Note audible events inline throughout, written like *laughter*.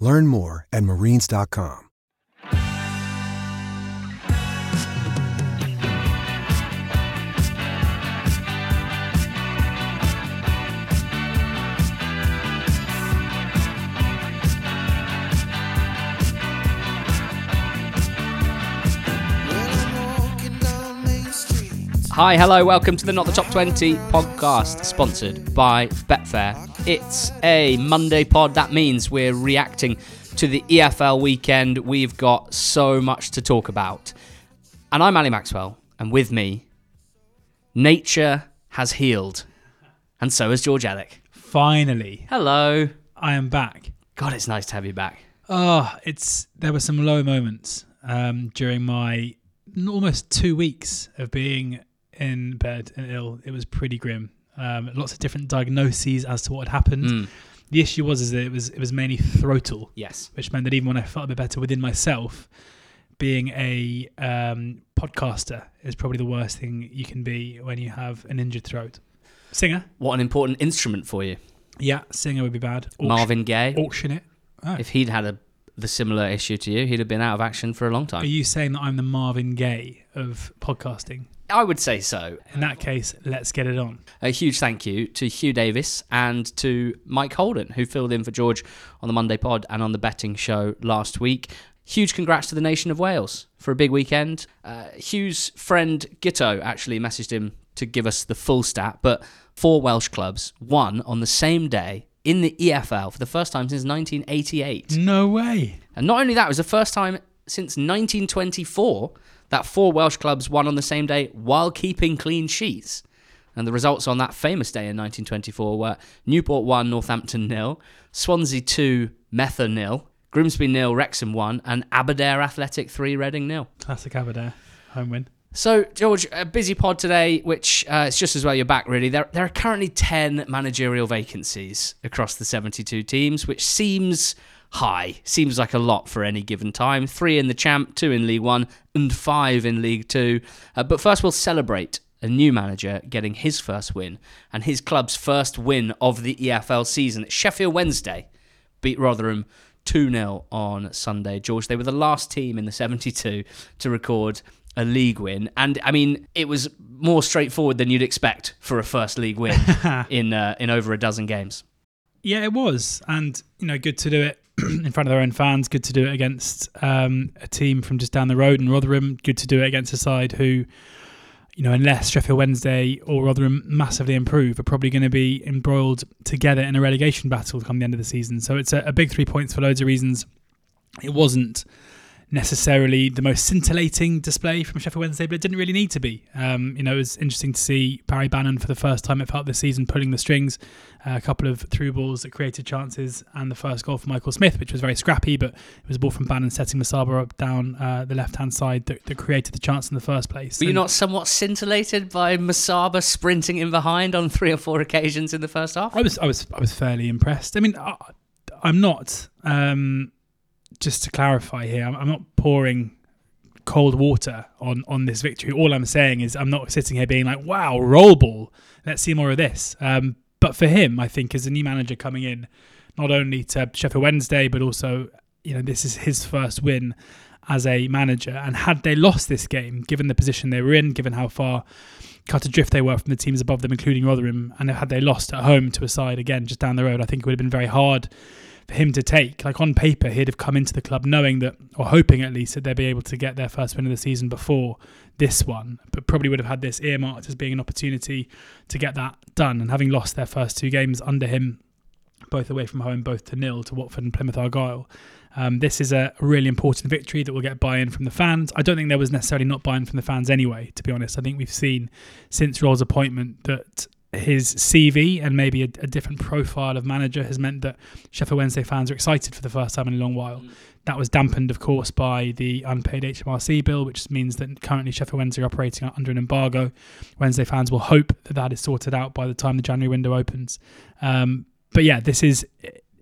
Learn more at marines.com. Hi, hello, welcome to the Not the Top 20 podcast, sponsored by Betfair. It's a Monday pod. That means we're reacting to the EFL weekend. We've got so much to talk about. And I'm Ali Maxwell, and with me, nature has healed. And so has George Elek. Finally, Hello. I am back. God, it's nice to have you back. Oh, it's there were some low moments um, during my almost two weeks of being in bed and ill. It was pretty grim. Um, lots of different diagnoses as to what had happened. Mm, The issue was is that it was it was mainly throatal, yes. which meant that even when I felt a bit better within myself, being a um, podcaster is probably the worst thing you can be when you have an injured throat. Singer, What an important instrument for you. yeah, singer would be bad. Auction, Marvin Gaye. auction it. Oh. If he'd had a the similar issue to you, he'd have been out of action for a long time. Are you saying that I'm the Marvin Gaye of podcasting? I would say so. In that case, let's get it on. A huge thank you to Hugh Davis and to Mike Holden, who filled in for George on the Monday pod and on the betting show last week. Huge congrats to the nation of Wales for a big weekend. Uh, Hugh's friend Gitto actually messaged him to give us the full stat, but four Welsh clubs won on the same day in the EFL for the first time since 1988. No way. And not only that, it was the first time since 1924 that four Welsh clubs won on the same day while keeping clean sheets. And the results on that famous day in 1924 were Newport 1, Northampton nil, Swansea 2, Merthyr nil, Grimsby nil, Wrexham 1, and Aberdare Athletic 3, Reading nil. Classic Aberdare. Home win. So, George, a busy pod today, which uh, it's just as well you're back, really. There, there are currently 10 managerial vacancies across the 72 teams, which seems high. Seems like a lot for any given time. Three in the Champ, two in League One, and five in League Two. Uh, but first, we'll celebrate a new manager getting his first win and his club's first win of the EFL season. Sheffield Wednesday beat Rotherham 2 0 on Sunday. George, they were the last team in the 72 to record a league win. And I mean, it was more straightforward than you'd expect for a first league win *laughs* in, uh, in over a dozen games. Yeah, it was. And, you know, good to do it *clears throat* in front of their own fans. Good to do it against um, a team from just down the road in Rotherham. Good to do it against a side who, you know, unless Sheffield Wednesday or Rotherham massively improve, are probably going to be embroiled together in a relegation battle come the end of the season. So it's a, a big three points for loads of reasons. It wasn't necessarily the most scintillating display from Sheffield Wednesday, but it didn't really need to be. Um, you know, it was interesting to see Barry Bannon for the first time it felt this season pulling the strings, uh, a couple of through balls that created chances, and the first goal for Michael Smith, which was very scrappy, but it was a ball from Bannon setting Musaba up down uh, the left hand side that, that created the chance in the first place. Were you not somewhat scintillated by Musaba sprinting in behind on three or four occasions in the first half? I was I was I was fairly impressed. I mean, I, I'm not. Um, just to clarify here, I'm, I'm not pouring cold water on on this victory. All I'm saying is I'm not sitting here being like, "Wow, Röhl ball. Let's see more of this." Um, but for him, I think as a new manager coming in, not only to Sheffield Wednesday, but also you know this is his first win as a manager. And had they lost this game, given the position they were in, given how far cut adrift they were from the teams above them, including Rotherham, and had they lost at home to a side again just down the road, I think it would have been very hard for him to take. Like on paper, he'd have come into the club knowing that, or hoping at least, that they'd be able to get their first win of the season before this one, but probably would have had this earmarked as being an opportunity to get that done. And having lost their first two games under him, both away from home, both to nil to Watford and Plymouth Argyle. Um, this is a really important victory that will get buy-in from the fans. I don't think there was necessarily not buy-in from the fans anyway. To be honest, I think we've seen since Röhl's appointment that his CV and maybe a, a, different profile of manager has meant that Sheffield Wednesday fans are excited for the first time in a long while. Mm. That was dampened, of course, by the unpaid HMRC bill, which means that currently Sheffield Wednesday are operating under an embargo. Wednesday fans will hope that that is sorted out by the time the January window opens. Um, but yeah, this is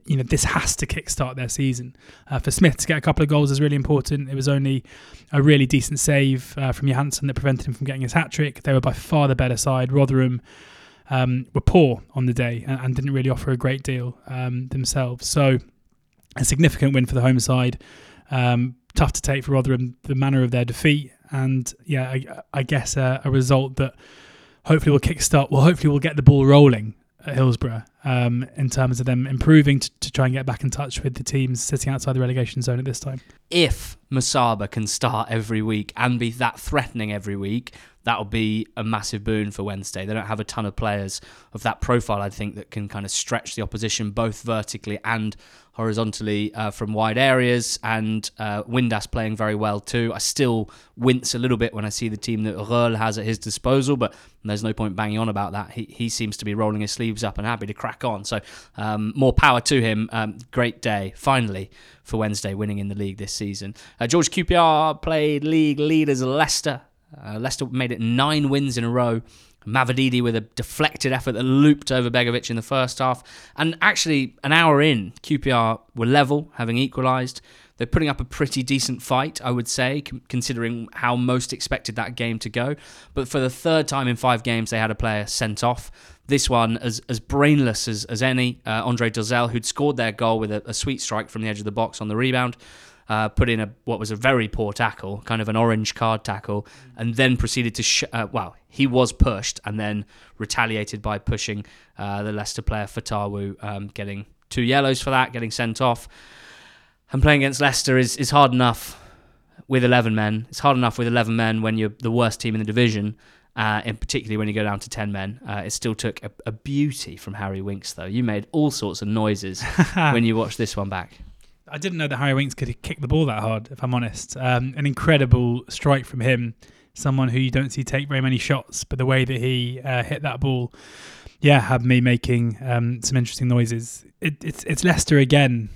you know this has to kickstart their season. Uh, for Smith to get a couple of goals is really important. It was only a really decent save uh, from Johansson that prevented him from getting his hat trick. They were by far the better side. Rotherham um, were poor on the day and, and, didn't really offer a great deal um, themselves. So a significant win for the home side. Um, tough to take for Rotherham, the manner of their defeat, and yeah, I, I guess a, a, result that hopefully will kickstart. Well, hopefully we'll get the ball rolling at Hillsborough um, in terms of them improving to, to, try and get back in touch with the teams sitting outside the relegation zone at this time. If Musaba can start every week and be that threatening every week, that'll be a massive boon for Wednesday. They don't have a ton of players of that profile, I think, that can kind of stretch the opposition both vertically and horizontally uh, from wide areas. And uh, Windass playing very well too. I still wince a little bit when I see the team that Röhl has at his disposal, but there's no point banging on about that. He, he seems to be rolling his sleeves up and happy to crack on. So um, more power to him. Um, great day, finally, for Wednesday winning in the league this season. Uh, George QPR played league leaders Leicester uh, Leicester made it nine wins in a row. Mavididi with a deflected effort that looped over Begovic in the first half. And actually, an hour in, QPR were level, having equalised. They're putting up a pretty decent fight, I would say, considering how most expected that game to go. But for the third time in five games, they had a player sent off. This one, as as brainless as, as any, uh, Andre Dozzell, who'd scored their goal with a, a sweet strike from the edge of the box on the rebound uh, put in a what was a very poor tackle, kind of an orange card tackle, and then proceeded to sh- uh, well, he was pushed and then retaliated by pushing uh, the Leicester player Fatawu, um, getting two yellows for that, getting sent off. And playing against Leicester is is hard enough with 11 men. It's hard enough with 11 men when you're the worst team in the division. Uh, and particularly when you go down to 10 men. Uh, it still took a, a, beauty from Harry Winks, though. You made all sorts of noises *laughs* when you watched this one back. I didn't know that Harry Winks could kick the ball that hard, if I'm honest. Um, an incredible strike from him, someone who you don't see take very many shots, but the way that he uh, hit that ball, yeah, had me making um, some interesting noises. It, it's it's Leicester again.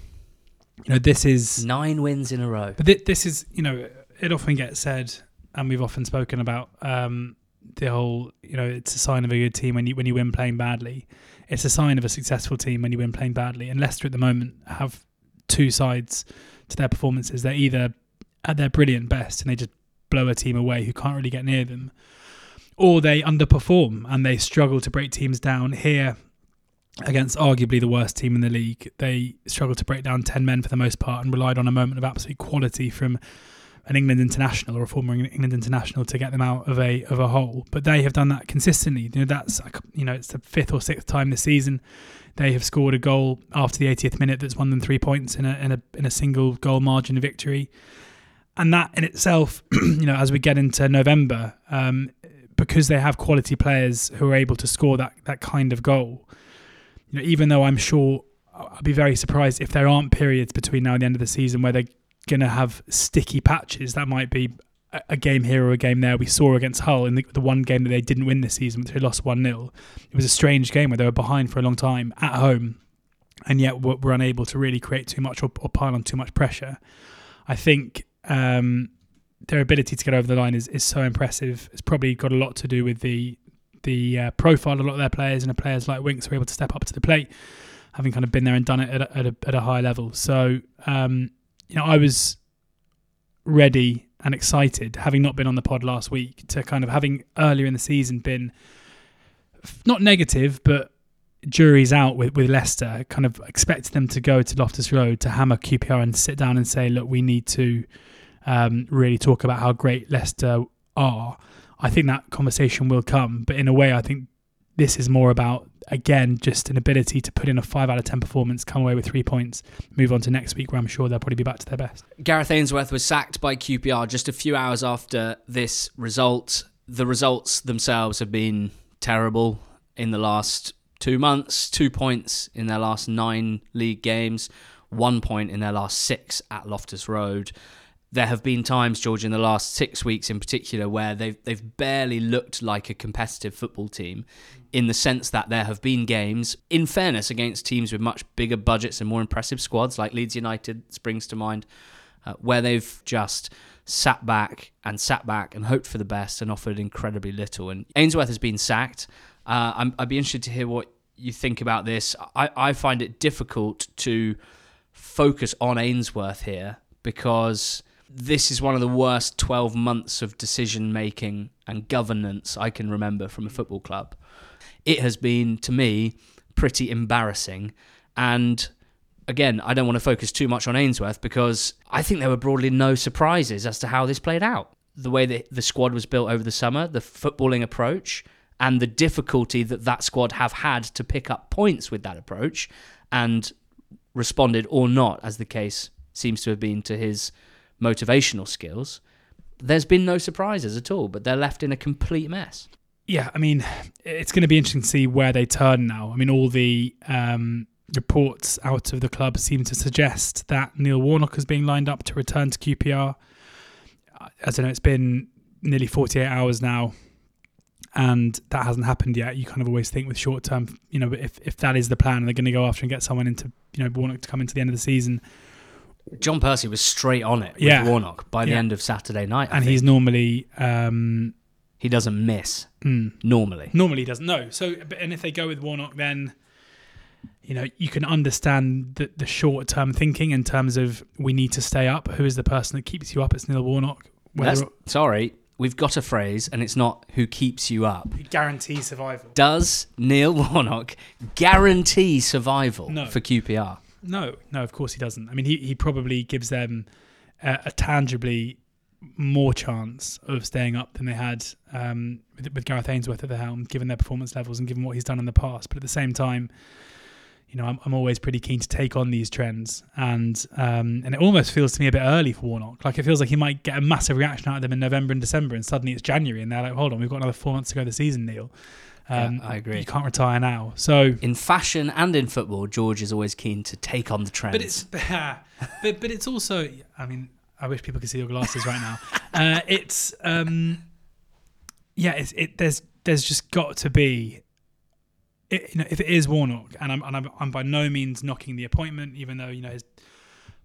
You know, this is nine wins in a row. But th- this is, you know, it often gets said, and we've often spoken about um, the whole, you know, it's a sign of a good team when you when you win playing badly. It's a sign of a successful team when you win playing badly. And Leicester at the moment have two sides to their performances. They're either at their brilliant best and they just blow a team away who can't really get near them, or they underperform and they struggle to break teams down. Here, against arguably the worst team in the league, they struggled to break down 10 men for the most part and relied on a moment of absolute quality from an England international or a former England international to get them out of a of a hole. But they have done that consistently. You know, that's you know, it's the fifth or sixth time this season they have scored a goal after the 80th minute that's won them three points in a in a in a single goal margin of victory. And that in itself, *clears throat* you know, as we get into November, um, because they have quality players who are able to score that that kind of goal, you know, even though I'm sure I'd be very surprised if there aren't periods between now and the end of the season where they're going to have sticky patches. That might be a game here or a game there. We saw against Hull in the, the one game that they didn't win this season, which they lost 1 0. It was a strange game where they were behind for a long time at home and yet were, were unable to really create too much or, or, pile on too much pressure. I think um, their ability to get over the line is, is so impressive. It's probably got a lot to do with the the uh, profile of a lot of their players and the players like Winks were able to step up to the plate, having kind of been there and done it at a, at a, at a high level. So, um, you know, I was ready and excited, having not been on the pod last week, to kind of having earlier in the season been not negative, but juries out with, with Leicester, kind of expected them to go to Loftus Road to hammer QPR and sit down and say, look, we need to um, really talk about how great Leicester are. I think that conversation will come, but in a way, I think this is more about again just an ability to put in a five out of ten performance, come away with three points, move on to next week where I'm sure they'll probably be back to their best. Gareth Ainsworth was sacked by QPR just a few hours after this result. The results themselves have been terrible in the last two months. Two points in their last nine league games, one point in their last six at Loftus Road. There have been times, George, in the last six weeks in particular, where they've they've barely looked like a competitive football team, in the sense that there have been games, in fairness, against teams with much bigger budgets and more impressive squads, like Leeds United springs to mind, uh, where they've just sat back and sat back and hoped for the best and offered incredibly little. And Ainsworth has been sacked. Uh, I'm, I'd be interested to hear what you think about this. I, I find it difficult to focus on Ainsworth here because this is one of the worst 12 months of decision making and governance I can remember from a football club. It has been, to me, pretty embarrassing. And again, I don't want to focus too much on Ainsworth because I think there were broadly no surprises as to how this played out. The way that the squad was built over the summer, the footballing approach, and the difficulty that that squad have had to pick up points with that approach and responded or not, as the case seems to have been to his motivational skills. There's been no surprises at all, but they're left in a complete mess. Yeah, I mean, it's going to be interesting to see where they turn now. I mean, all the um, reports out of the club seem to suggest that Neil Warnock is being lined up to return to QPR. As I know, it's been nearly 48 hours now, and that hasn't happened yet. You kind of always think with short term, you know, if if that is the plan, they're going to go after and get someone into, you know, Warnock to come into the end of the season. John Percy was straight on it with Yeah. Warnock by the Yeah. end of Saturday night. I and think. he's normally um, he doesn't miss mm, normally. normally he doesn't know. So, but- and if they go with Warnock, then you know you can understand the, the short term thinking in terms of we need to stay up. Who is the person that keeps you up? It's Neil Warnock. Whether sorry, we've got a phrase, and it's not who keeps you up. guarantee survival. Does Neil *laughs* Warnock guarantee survival No. for QPR? No, no, of course he doesn't. I mean, he, he probably gives them a, a tangibly more chance of staying up than they had um, with, with Gareth Ainsworth at the helm, given their performance levels and given what he's done in the past. But at the same time, you know, I'm, I'm always pretty keen to take on these trends, and um, and it almost feels to me a bit early for Warnock. Like it feels like he might get a massive reaction out of them in November and December, and suddenly it's January, and they're like, "Hold on, we've got another four months to go the season, Neil." Um, Yeah, I agree. You can't retire now, so In fashion and in football, George is always keen to take on the trends. But it's *laughs* but but it's also. I mean, I wish people could see your glasses right now. *laughs* Uh, it's um, yeah. It's it. There's there's just got to be. It, you know, if it is Warnock, and I'm and I'm, I'm by no means knocking the appointment, even though you know his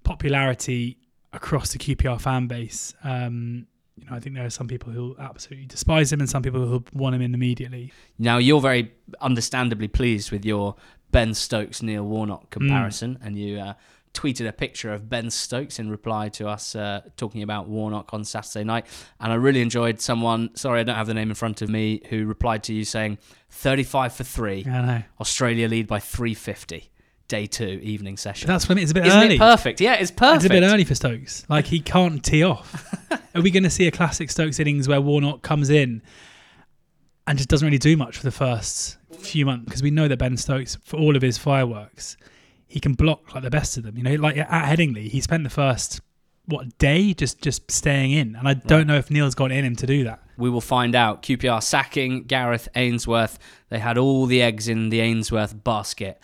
popularity across the QPR fan base. Um, you know, I think there are some people who absolutely despise him, and some people who want him in immediately. Now you're very understandably pleased with your Ben Stokes Neil Warnock comparison, and you uh, tweeted a picture of Ben Stokes in reply to us uh, talking about Warnock on Saturday night. And I really enjoyed someone. Sorry, I don't have the name in front of me. Who replied to you saying 35 for three, I know. Australia lead by 350. Day two, evening session. That's when it's a bit Isn't early. it perfect? Yeah, it's perfect. It's a bit early for Stokes. Like he can't tee off. *laughs* Are we going to see a classic Stokes innings where Warnock comes in and just doesn't really do much for the first few months? Because we know that Ben Stokes, for all of his fireworks, he can block like the best of them. You know, like at Headingley, he spent the first what day just just staying in, and I don't know if Neil's got in him to do that. We will find out. QPR sacking Gareth Ainsworth. They had all the eggs in the Ainsworth basket,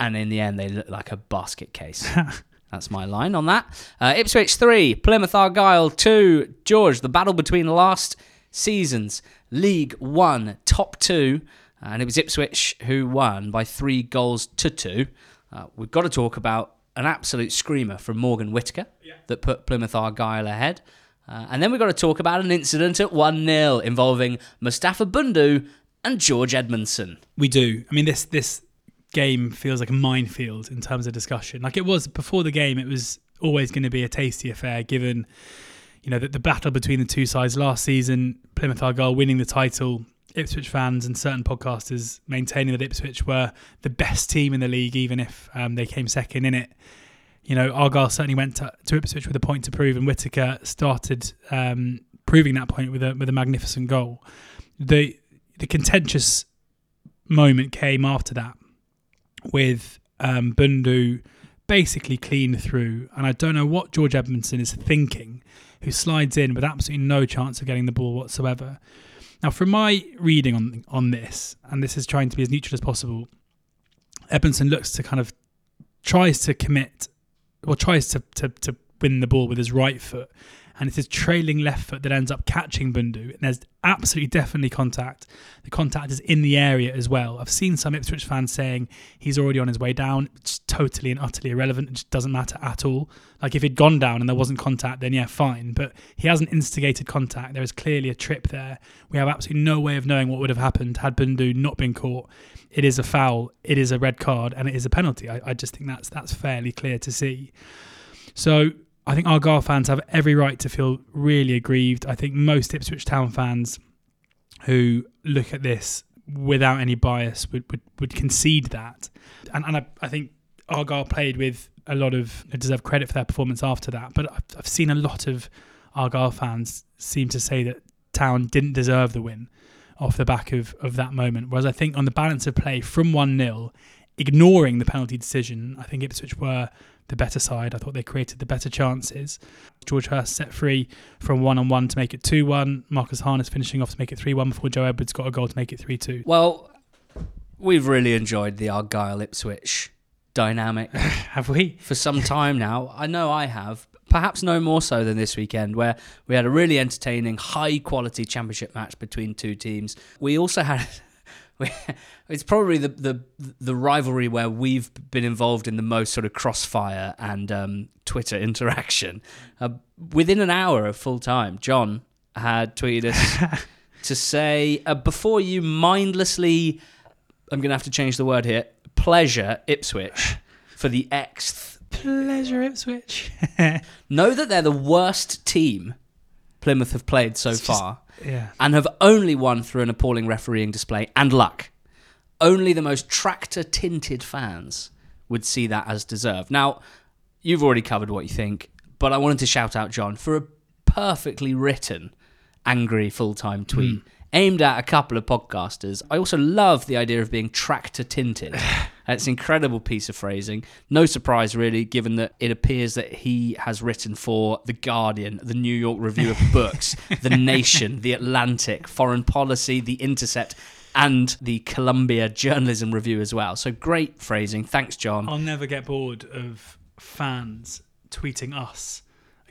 and in the end, they looked like a basket case. *laughs* That's my line on that. Uh, Ipswich 3, Plymouth Argyle 2. George, the battle between last season's League 1 top two. And it was Ipswich who won by three goals to two. Uh, we've got to talk about an absolute screamer from Morgan Whitaker that put Plymouth Argyle ahead. Uh, and then we've got to talk about an incident at 1 0 involving Mustafa Bundu and George Edmundson. We do. I mean, this this game feels like a minefield in terms of discussion. Like it was before the game, it was always going to be a tasty affair, given you know that the battle between the two sides last season, Plymouth Argyle winning the title, Ipswich fans and certain podcasters maintaining that Ipswich were the best team in the league, even if um, they came second in it. You know, Argyle certainly went to, to Ipswich with a point to prove, and Whitaker started um, proving that point with a with a magnificent goal. The the contentious moment came after that with um, Bundu basically clean through. And I don't know what George Edmundson is thinking, who slides in with absolutely no chance of getting the ball whatsoever. Now, from my reading on on this, and this is trying to be as neutral as possible, Edmundson looks to kind of tries to commit, or tries to, to, to win the ball with his right foot and it's his trailing left foot that ends up catching Bundu. And there's absolutely definitely contact. The contact is in the area as well. I've seen some Ipswich fans saying he's already on his way down. It's totally and utterly irrelevant. It just doesn't matter at all. Like if he'd gone down and there wasn't contact, then yeah, fine. But he hasn't instigated contact. There is clearly a trip there. We have absolutely no way of knowing what would have happened had Bundu not been caught. It is a foul. It is a red card, and it is a penalty. I, I just think that's that's fairly clear to see. So I think Argyle fans have every right to feel really aggrieved. I think most Ipswich Town fans who look at this without any bias would, would, would concede that. And, and I, I think Argyle played with a lot of deserve credit for their performance after that. But I've, I've seen a lot of Argyle fans seem to say that Town didn't deserve the win off the back of, of that moment. Whereas I think on the balance of play from 1 0, ignoring the penalty decision, I think Ipswich were the better side. I thought they created the better chances. George Hirst set free from one on one to make it 2 1. Marcus Harness finishing off to make it 3 1 before Joe Edwards got a goal to make it 3 2. Well, we've really enjoyed the Argyle Ipswich dynamic. *laughs* have we? For some time now. I know I have. Perhaps no more so than this weekend, where we had a really entertaining, high quality championship match between two teams. We also had *laughs* it's probably the, the the rivalry where we've been involved in the most sort of crossfire and um, Twitter *laughs* interaction. Uh, within an hour of full time, John had tweeted us *laughs* to say uh, before you mindlessly, I'm going to have to change the word here, pleasure Ipswich for the Xth. Pleasure Ipswich. know that they're the worst team Plymouth have played so It's far yeah. and have only won through an appalling refereeing display and luck. Only the most tractor tinted fans would see that as deserved. Now, you've already covered what you think, but I wanted to shout out John for a perfectly written angry full time tweet hmm. aimed at a couple of podcasters. I also love the idea of being tractor tinted. *sighs* *laughs* Uh, it's an incredible piece of phrasing. No surprise, really, given that it appears that he has written for The Guardian, The New York Review of Books, *laughs* The Nation, The Atlantic, Foreign Policy, The Intercept, and the Columbia Journalism Review as well. So great phrasing. Thanks, John. I'll never get bored of fans tweeting us,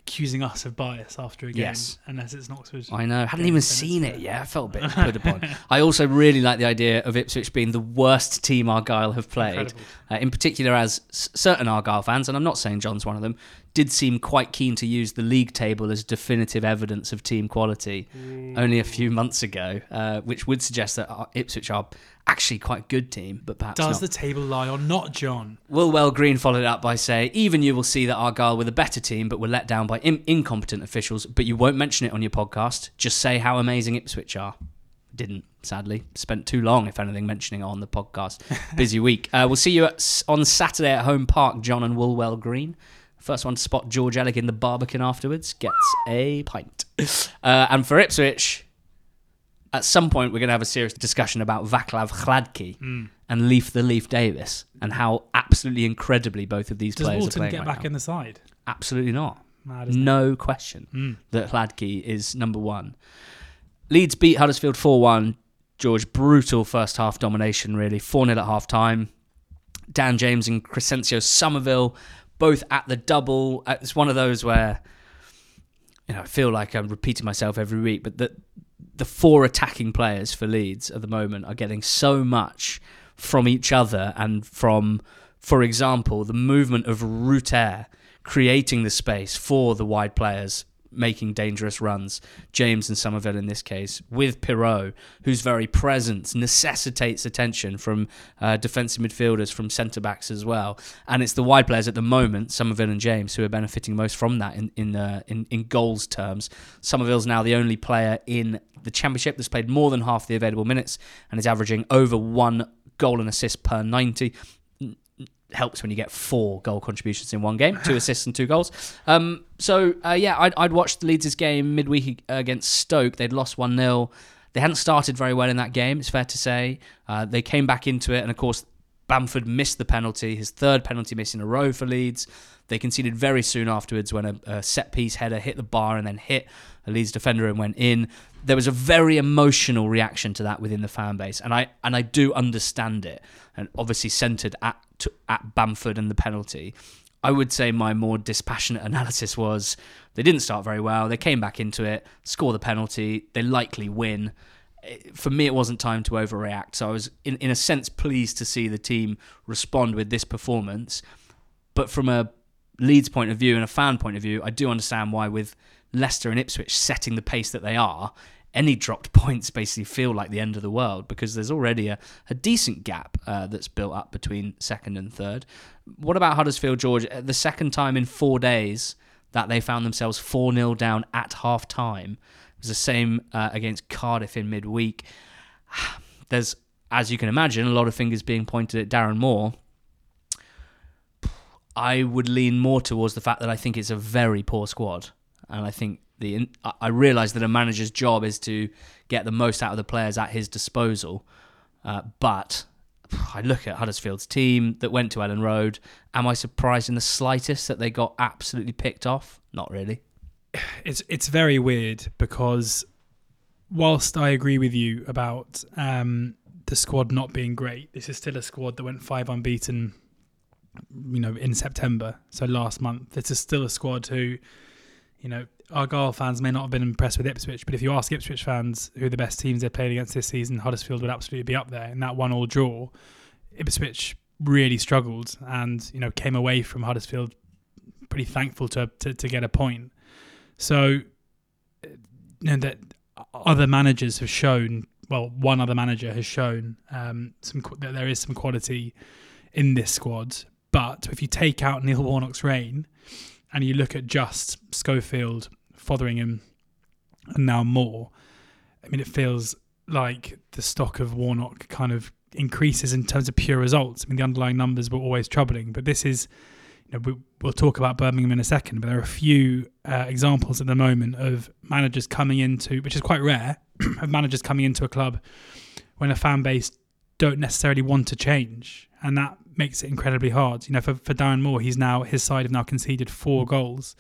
accusing us of bias after a game, Yes. unless it's not Oxford. I know. Hadn't even seen it yet. I felt a bit *laughs* put upon. I also really like the idea of Ipswich being the worst team Argyle have played. Uh, in particular, as s- certain Argyle fans, and I'm not saying John's one of them, did seem quite keen to use the league table as definitive evidence of team quality only a few months ago, uh, which would suggest that Ipswich are actually quite a good team, but perhaps Does not. the table lie or not, John? Woolwell Green followed it up by saying, even you will see that Argyle were the better team, but were let down by in- incompetent officials, but you won't mention it on your podcast. Just say how amazing Ipswich are. Didn't, sadly. Spent too long, if anything, mentioning it on the podcast. *laughs* Busy week. Uh, we'll see you at, on Saturday at Home Park, John and Woolwell Green. First one to spot George Elek in the Barbican afterwards gets a pint. Uh, and for Ipswich, at some point we're going to have a serious discussion about Vaclav Hladky and Leif the Leif Davis and how absolutely incredibly both of these Does players are Walton playing get right back now. in the side? Absolutely not. Mad, No question Mm. that Hladky is number one. Leeds beat Huddersfield 4 1. George, brutal first half domination, really. 4 0 at half time. Dan James and Crysencio Summerville both at the double. Uh, It's one of those where, you know, I feel like I'm repeating myself every week, but the, the four attacking players for Leeds at the moment are getting so much from each other and from, for example, the movement of Rutter creating the space for the wide players making dangerous runs, James and Summerville in this case, with Piroe, whose very presence necessitates attention from uh, defensive midfielders, from centre backs as well. And it's the wide players at the moment, Summerville and James, who are benefiting most from that in in uh, in, in goals terms. Summerville's now the only player in the championship that's played more than half the available minutes and is averaging over one goal and assist per 90 helps when you get four goal contributions in one game, two assists and two goals. Um, so uh, yeah, I'd, I'd watched Leeds' game midweek against Stoke. They'd lost one 0 They hadn't started very well in that game, it's fair to say. Uh, they came back into it, and of course, Bamford missed the penalty, his third penalty miss in a row for Leeds. They conceded very soon afterwards when a, a set piece header hit the bar and then hit a Leeds defender and went in. There was a very emotional reaction to that within the fan base, and I and I do understand it. And obviously centered at to, at Bamford and the penalty. I would say my more dispassionate analysis was they didn't start very well. They came back into it, score the penalty, they likely win. For me, it wasn't time to overreact. So I was, in, in a sense, pleased to see the team respond with this performance. But from a Leeds point of view and a fan point of view, I do understand why, with Leicester and Ipswich setting the pace that they are, any dropped *laughs* points basically feel like the end of the world because there's already a, a decent gap uh, that's built up between second and third. What about Huddersfield, George? Uh, the second time in four days that they found themselves 4 0 down at half time. It was the same uh, against Cardiff in midweek. *sighs* There's, as you can imagine, a lot of fingers being pointed at Darren Moore. I would lean more towards the fact that I think it's a very poor squad, and I think the I realise that a manager's job is to get the most out of the players at his disposal, uh, but I look at Huddersfield's team that went to Elland Road. Am I surprised in the slightest that they got absolutely picked off? Not really. It's it's very weird because whilst I agree with you about um, the squad not being great, this is still a squad that went five unbeaten you know, in September, so last month. This is still a squad who, you know, Argyle fans may not have been impressed with Ipswich, but if you ask Ipswich fans who the best teams they played against this season, Huddersfield would absolutely be up there. In that one all draw, Ipswich really struggled and, you know, came away from Huddersfield pretty thankful to, to, to get a point. So, you know, that other managers have shown, well, one other manager has shown um, some that there is some quality in this squad, but if you take out Neil Warnock's reign and you look at just Schofield, Fotheringham, and now Moore, I mean, it feels like the stock of Warnock kind of increases in terms of pure results. I mean, the underlying numbers were always troubling, but this is, you know, we, will talk about Birmingham in a second, but there are a few uh, examples at the moment of managers coming into, which is quite rare, *clears throat* of managers coming into a club when a fan base don't necessarily want to change, and that makes it incredibly hard. You know, for, for Darren Moore, he's now his side have now conceded four mm. goals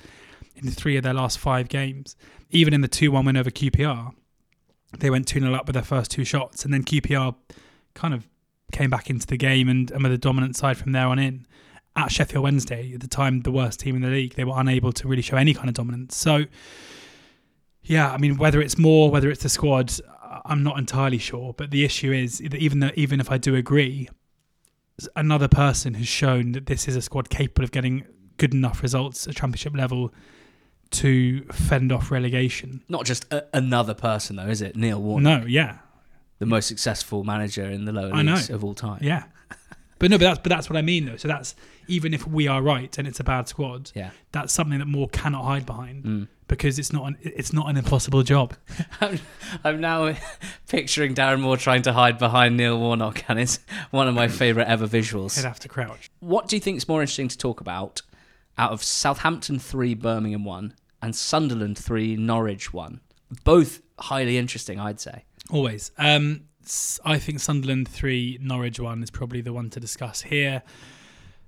in three of their last five games. Even in the two one win over QPR, they went 2 0 up with their first two shots, and then QPR kind of came back into the game and, and were the dominant side from there on in. At Sheffield Wednesday, at the time the worst team in the league, they were unable to really show any kind of dominance. So, yeah, I mean, whether it's Moore, whether it's the squad, I'm not entirely sure. But the issue is that even though, even if I do agree, another person has shown that this is a squad capable of getting good enough results at championship level to fend off relegation. Not just a, another person, though, is it? Neil Warnock. No, yeah, the most successful manager in the lower leagues of all time. Yeah, *laughs* but no, but that's but that's what I mean though. So that's even if we are right and it's a bad squad, yeah, that's something that Moore cannot hide behind. Mm because it's not an it's not an impossible job. *laughs* I'm, I'm now *laughs* picturing Darren Moore trying to hide behind Neil Warnock, and it's one of my favourite ever visuals. He'd have to crouch. What do you think is more interesting to talk about out of Southampton three, Birmingham one, and Sunderland three, Norwich one? Both highly interesting, I'd say. Always. Um, I think Sunderland three, Norwich one is probably the one to discuss here.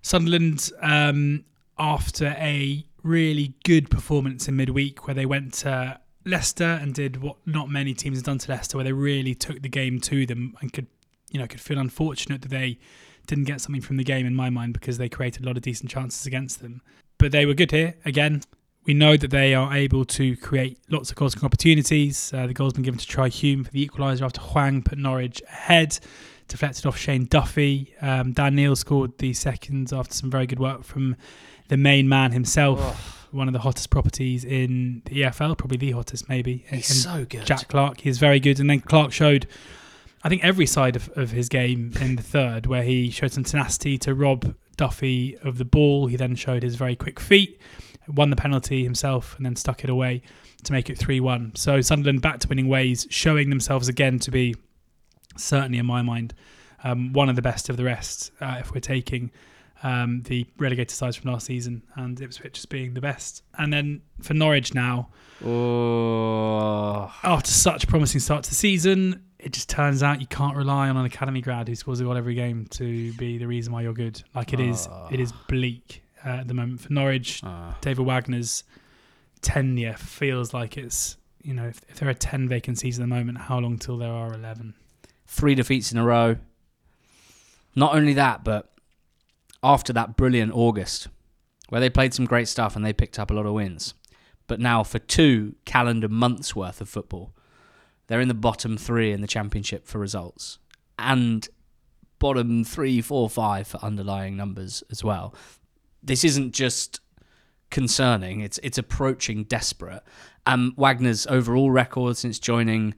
Sunderland, um, after a really good performance in midweek where they went to Leicester and did what not many teams have done to Leicester, where they really took the game to them and could, you know, could feel unfortunate that they didn't get something from the game in my mind because they created a lot of decent chances against them. But they were good here again. We know that they are able to create lots of and opportunities. Uh, the goal's been given to Trai Hume for the equaliser after Hwang put Norwich ahead, deflected off Shane Duffy. Um, Dan Neil scored the second after some very good work from the main man himself. Oh. One of the hottest properties in the EFL, probably the hottest, maybe. He's and so good. Jack Clarke, he's very good. And then Clarke showed, I think, every side of, of his game in the third, where he showed some tenacity to rob Duffy of the ball. He then showed his very quick feet, won the penalty himself, and then stuck it away to make it 3 1. So Sunderland back to winning ways, showing themselves again to be, certainly in my mind, um, one of the best of the rest, uh, if we're taking um, the relegated sides from last season, and Ipswich as being the best. And then for Norwich now, Oh, after such a promising start to the season, it just turns out you can't rely on an academy grad who scores a goal every game to be the reason why you're good. Like it is, it is bleak uh, at the moment for Norwich. Ah. David Wagner's tenure feels like it's you know if, if there are ten vacancies at the moment, how long till there are eleven? three defeats in a row. Not only that, but after that brilliant August, where they played some great stuff and they picked up a lot of wins, but now for two calendar months worth of football, they're in the bottom three in the championship for results and bottom three, four, five for underlying numbers as well. This isn't just concerning; it's it's approaching desperate. Um, Wagner's overall record since joining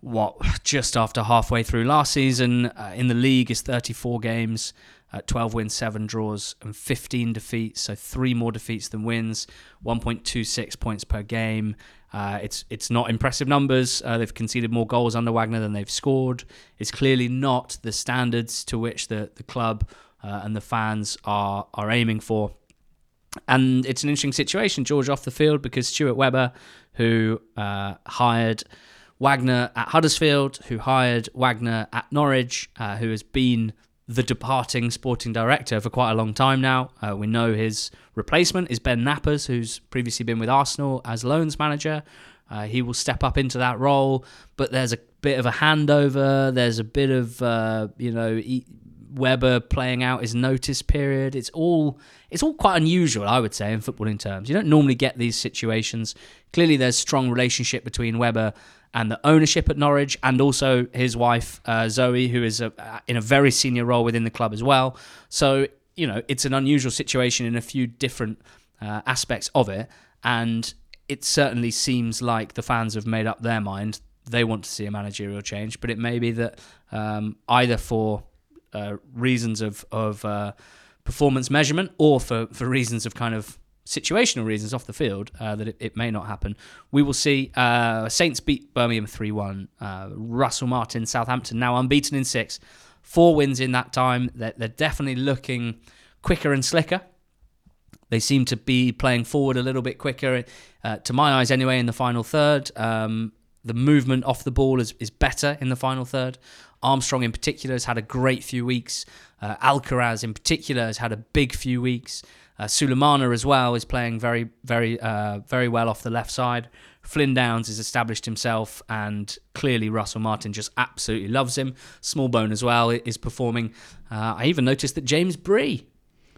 what just after halfway through last season uh, in the league is 34 games, uh, 12 wins, 7 draws, and 15 defeats. So three more defeats than wins, 1.26 points per game. Uh, it's it's not impressive numbers. Uh, they've conceded more goals under Wagner than they've scored. It's clearly not the standards to which the the club uh, and the fans are are aiming for. And it's an interesting situation, George, off the field because Stuart Webber, who uh, hired Wagner at Huddersfield, who hired Wagner at Norwich, uh, who has been the departing sporting director for quite a long time now. Uh, we know his replacement is Ben Knappers, who's previously been with Arsenal as loans manager. Uh, he will step up into that role, but there's a bit of a handover. There's a bit of uh, you know Webber playing out his notice period. It's all it's all quite unusual, I would say, in footballing terms. You don't normally get these situations. Clearly, there's strong relationship between Webber and the ownership at Norwich, and also his wife uh, Zoe, who is a, in a very senior role within the club as well. So you know, it's an unusual situation in a few different uh, aspects of it, and it certainly seems like the fans have made up their mind. They want to see a managerial change, but it may be that um, either for uh, reasons of of uh, performance measurement or for, for reasons of kind of situational reasons off the field uh, that it, it, may not happen. We will see. Uh, Saints beat Birmingham 3 1. Uh, Russell Martin, Southampton, now unbeaten in six. Four wins in that time. They're, they're definitely looking quicker and slicker. They seem to be playing forward a little bit quicker, uh, to my eyes anyway, in the final third. Um, the movement off the ball is, is better in the final third. Armstrong, in particular, has had a great few weeks. Uh, Alcaraz, in particular, has had a big few weeks. Uh, Sulemana as well is playing very, very, uh, very well off the left side. Flynn Downs has established himself, and clearly Russell Martin just absolutely loves him. Smallbone as well is performing. Uh, I even noticed that James Bree,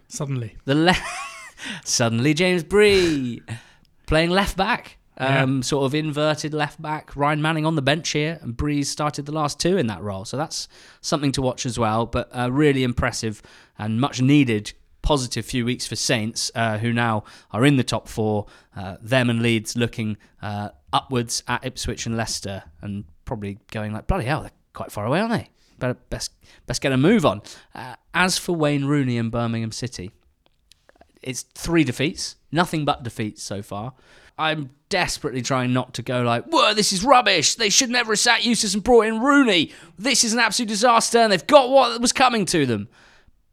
Suddenly, the *laughs* suddenly James Bree playing left back, um, Yeah. sort of inverted left back. Ryan Manning on the bench here, and Bree's started the last two in that role, so that's something to watch as well. But uh, really impressive and much needed positive few weeks for Saints, uh, who now are in the top four. Uh, them and Leeds looking uh, upwards at Ipswich and Leicester, and probably going like bloody hell, they're quite far away, aren't they? Better, best, best get a move on. Uh, as for Wayne Rooney and Birmingham City, it's three defeats, nothing but defeats so far. I'm desperately trying not to go like, whoa, this is rubbish. They should never have sat Eustace and brought in Rooney. This is an absolute disaster, and they've got what was coming to them.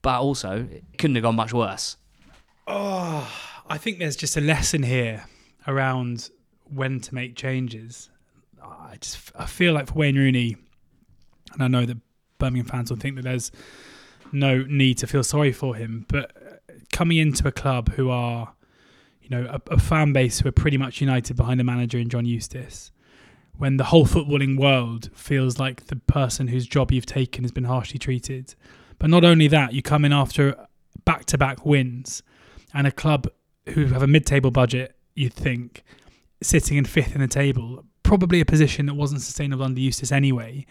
But also, it couldn't have gone much worse. Oh, I think there's just a lesson here around when to make changes. I just I feel like for Wayne Rooney, and I know that Birmingham fans will think that there's no need to feel sorry for him, but uh, coming into a club who are, you know, a, a fan base who are pretty much united behind the manager in John Eustace, when the whole footballing world feels like the person whose job you've taken has been harshly treated. But not only that, you come in after back to back wins and a club who have a mid table budget, you'd think, sitting in fifth in the table, probably a position that wasn't sustainable under Eustace anyway.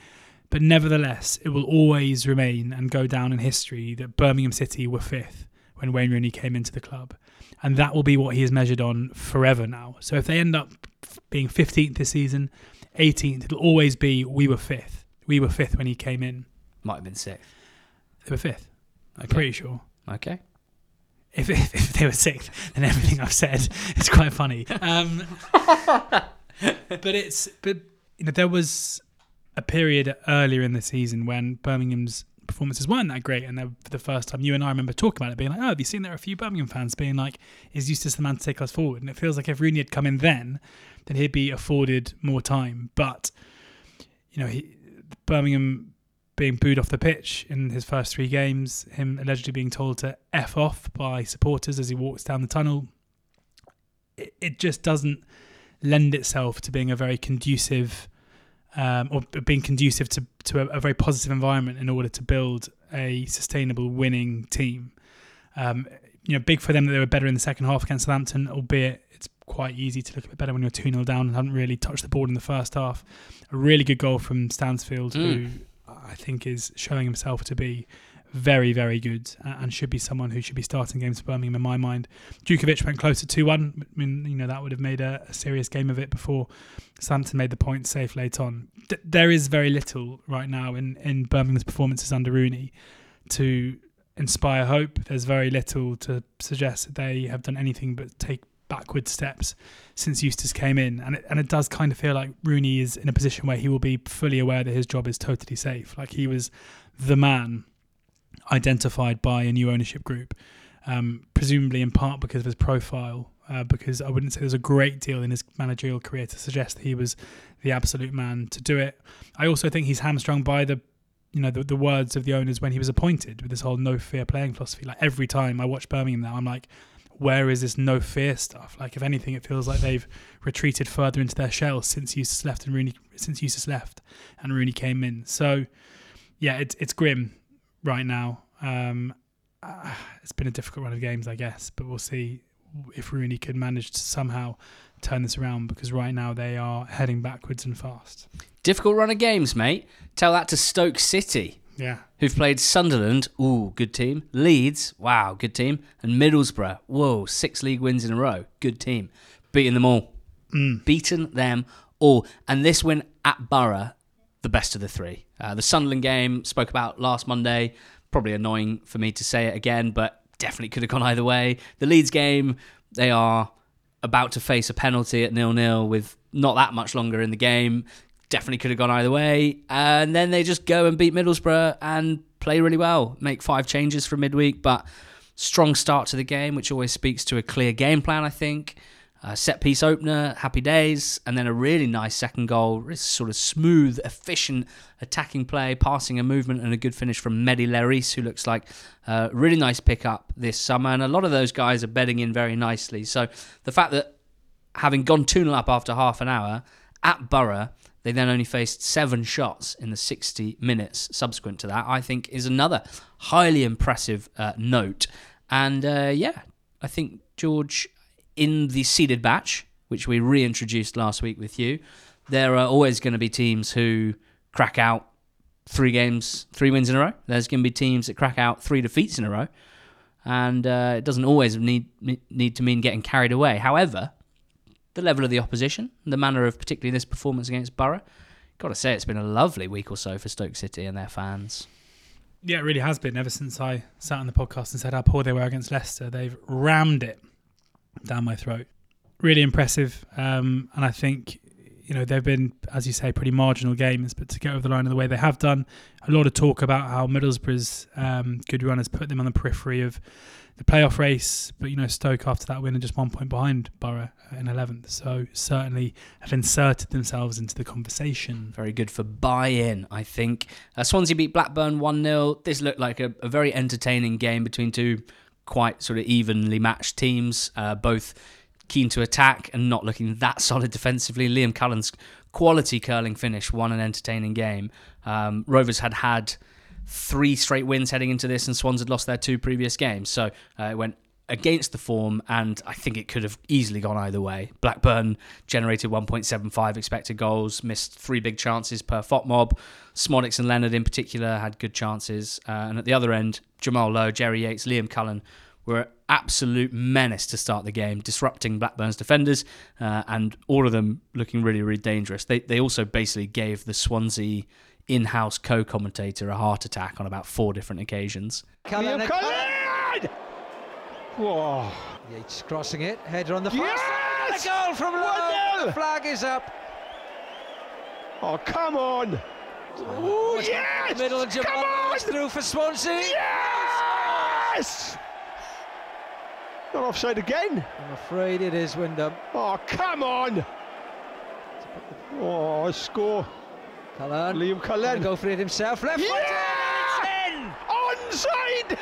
But nevertheless, it will always remain and go down in history that Birmingham City were fifth when Wayne Rooney came into the club. And that will be what he is measured on forever now. So if they end up being 15th this season, 18th, it'll always be we were fifth. We were fifth when he came in. Might have been sixth. They were fifth. I'm Okay. pretty sure. Okay. If, if, if they were sixth, then everything I've said is quite funny. Um, *laughs* but it's but you know there was a period earlier in the season when Birmingham's performances weren't that great, and then for the first time, you and I remember talking about it, being like, "Oh, have you seen there are a few Birmingham fans being like, is Eustace the man to take us forward?" And it feels like if Rooney had come in then, then he'd be afforded more time. But you know, he, Birmingham being booed off the pitch in his first three games, him allegedly being told to f off by supporters as he walks down the tunnel, it, it just doesn't lend itself to being a very conducive um, or being conducive to, to a, a, very positive environment in order to build a sustainable winning team. Um, you know, big for them that they were better in the second half against Southampton, albeit it's quite easy to look a bit better when you're 2 0 down and haven't really touched the ball in the first half. A really good goal from Stansfield, mm. who I think is showing himself to be very, very good and should be someone who should be starting games for Birmingham in my mind. Jutkiewicz went close to 2 1. I mean, you know, that would have made a, a serious game of it before Southampton made the point safe late on. D- there is very little right now in, in Birmingham's performances under Rooney to inspire hope. There's very little to suggest that they have done anything but take backward steps since Eustace came in. And it, and it does kind of feel like Rooney is in a position where he will be fully aware that his job is totally safe. Like he was the man identified by a new ownership group, um, presumably in part because of his profile. Uh, because I wouldn't say there's a great deal in his managerial career to suggest that he was the absolute man to do it. I also think he's hamstrung by the, you know, the, the words of the owners when he was appointed with this whole no fear playing philosophy. Like every time I watch Birmingham now, I'm like, where is this no fear stuff? Like if anything, it feels like they've retreated further into their shells since Eustace left and Rooney since Eustace left and Rooney came in. So yeah, it's it's grim right now. Um, uh, it's been a difficult run of games, I guess, but we'll see if Rooney could manage to somehow turn this around because right now they are heading backwards and fast. Difficult run of games, mate. Tell that to Stoke City. Yeah. Who've played Sunderland, ooh, good team. Leeds, wow, good team. And Middlesbrough, whoa, six league wins in a row, good team. Beating them all. Mm. Beaten them all. And this win at Borough, the best of the three. Uh, the Sunderland game, spoke about last Monday. Probably annoying for me to say it again, but definitely could have gone either way. The Leeds game, they are about to face a penalty at nil nil with not that much longer in the game. Definitely could have gone either way. And then they just go and beat Middlesbrough and play really well. Make five changes for midweek, but strong start to the game, which always speaks to a clear game plan, I think uh, set piece opener, happy days, and then a really nice second goal. Sort of smooth, efficient attacking play, passing a movement, and a good finish from Mehdi Léris, who looks like a really nice pickup this summer. And a lot of those guys are bedding in very nicely. So the fact that having gone 2 0 up after half an hour at Borough, they then only faced seven shots in the 60 minutes subsequent to that, I think is another highly impressive uh, note. And uh, yeah, I think George in the seeded batch, which we reintroduced last week with you, there are always going to be teams who crack out three games, three wins in a row. There's going to be teams that crack out three defeats in a row, and uh, it doesn't always need need to mean getting carried away. However, the level of the opposition, the manner of particularly this performance against Borough, got to say it's been a lovely week or so for Stoke City and their fans. Yeah, it really has been. Ever since I sat on the podcast and said how poor they were against Leicester, they've rammed it down my throat. Really impressive, um, and I think you know they've been, as you say, pretty marginal games, but to get over the line in the way they have done, a lot of talk about how Middlesbrough's um, good run has put them on the periphery of the playoff race. But you know Stoke after that win are just one point behind Borough in eleventh, so certainly have inserted themselves into the conversation. Very good for buy-in, I think. Uh, Swansea beat Blackburn one 0 This looked like a, a very entertaining game between two quite sort of evenly matched teams, uh, both keen to attack and not looking that *laughs* solid defensively. Liam Cullen's quality curling finish won an entertaining game. Um, Rovers had had three straight wins heading into this, and Swans had lost their two previous games. So uh, it went against the form, and I think it could have easily gone either way. Blackburn generated 1.75 expected goals, missed three big chances per FOTMOB. Szmodics and Leonard, in particular, had good chances. Uh, and at the other end, Jamal Lowe, Jerry Yates, Liam Cullen were absolute menace to start the game, disrupting Blackburn's defenders, uh, and all of them looking really, really dangerous. They, they also basically gave the Swansea in house co commentator a heart attack on about four different occasions. Cullen! Cullen! Whoa. Yates crossing it, header on the far yes! side. A goal from Lowe. The flag is up. Oh, come on. Oh, yes! Middle of Jamal on! through for Swansea. Yes! Not offside again. I'm afraid it is Wyndham. Oh, come on! Oh, score. Cullen. Liam Cullen. Go for it himself. Left yeah! Onside!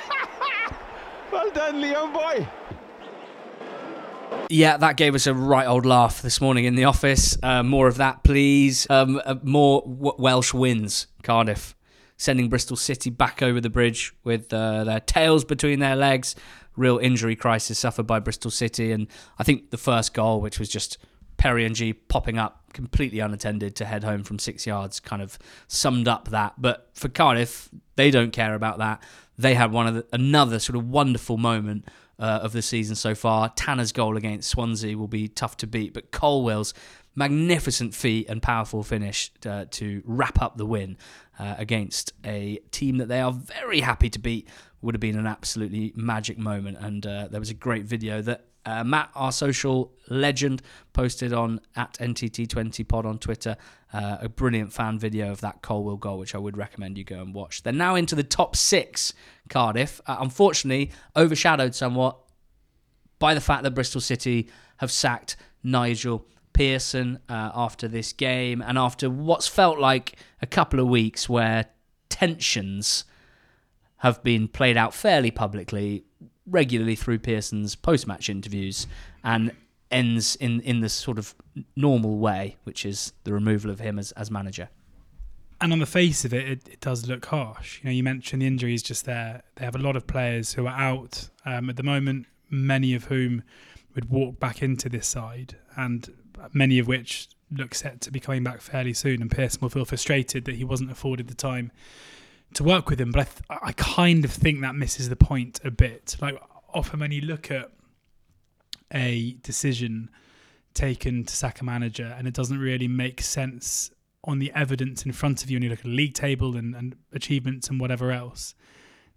*laughs* well done, Liam boy. Yeah, that gave us a right old laugh this morning in the office. Uh, more of that, please. Um, uh, more w- Welsh wins, Cardiff, sending Bristol City back over the bridge with uh, their tails between their legs. Real injury crisis suffered by Bristol City, and I think the first goal, which was just Perry Ng popping up completely unattended to head home from six yards, kind of summed up that. But for Cardiff, they don't care about that. They had one of the, another sort of wonderful moment uh, of the season so far. Tanner's goal against Swansea will be tough to beat, but Colwill's magnificent feat and powerful finish uh, to wrap up the win uh, against a team that they are very happy to beat would have been an absolutely magic moment. And uh, there was a great video that uh, Matt, our social legend, posted on at NTT20pod on Twitter uh, a brilliant fan video of that Colwill goal, which I would recommend you go and watch. They're now into the top six, Cardiff. Uh, unfortunately, overshadowed somewhat by the fact that Bristol City have sacked Nigel Pearson uh, after this game and after what's felt like a couple of weeks where tensions have been played out fairly publicly regularly through Pearson's post-match interviews and ends in in the sort of normal way, which is the removal of him as, as manager. And on the face of it, it, it does look harsh. You know, you mentioned the injuries just there. They have a lot of players who are out um, at the moment, many of whom would walk back into this side, and many of which look set to be coming back fairly soon. And Pearson will feel frustrated that he wasn't afforded the time to work with him. But I, th- I kind of think that misses the point a bit. Like often when you look at a decision taken to sack a manager and it doesn't really make sense on the evidence in front of you and you look at a league table and, and achievements and whatever else,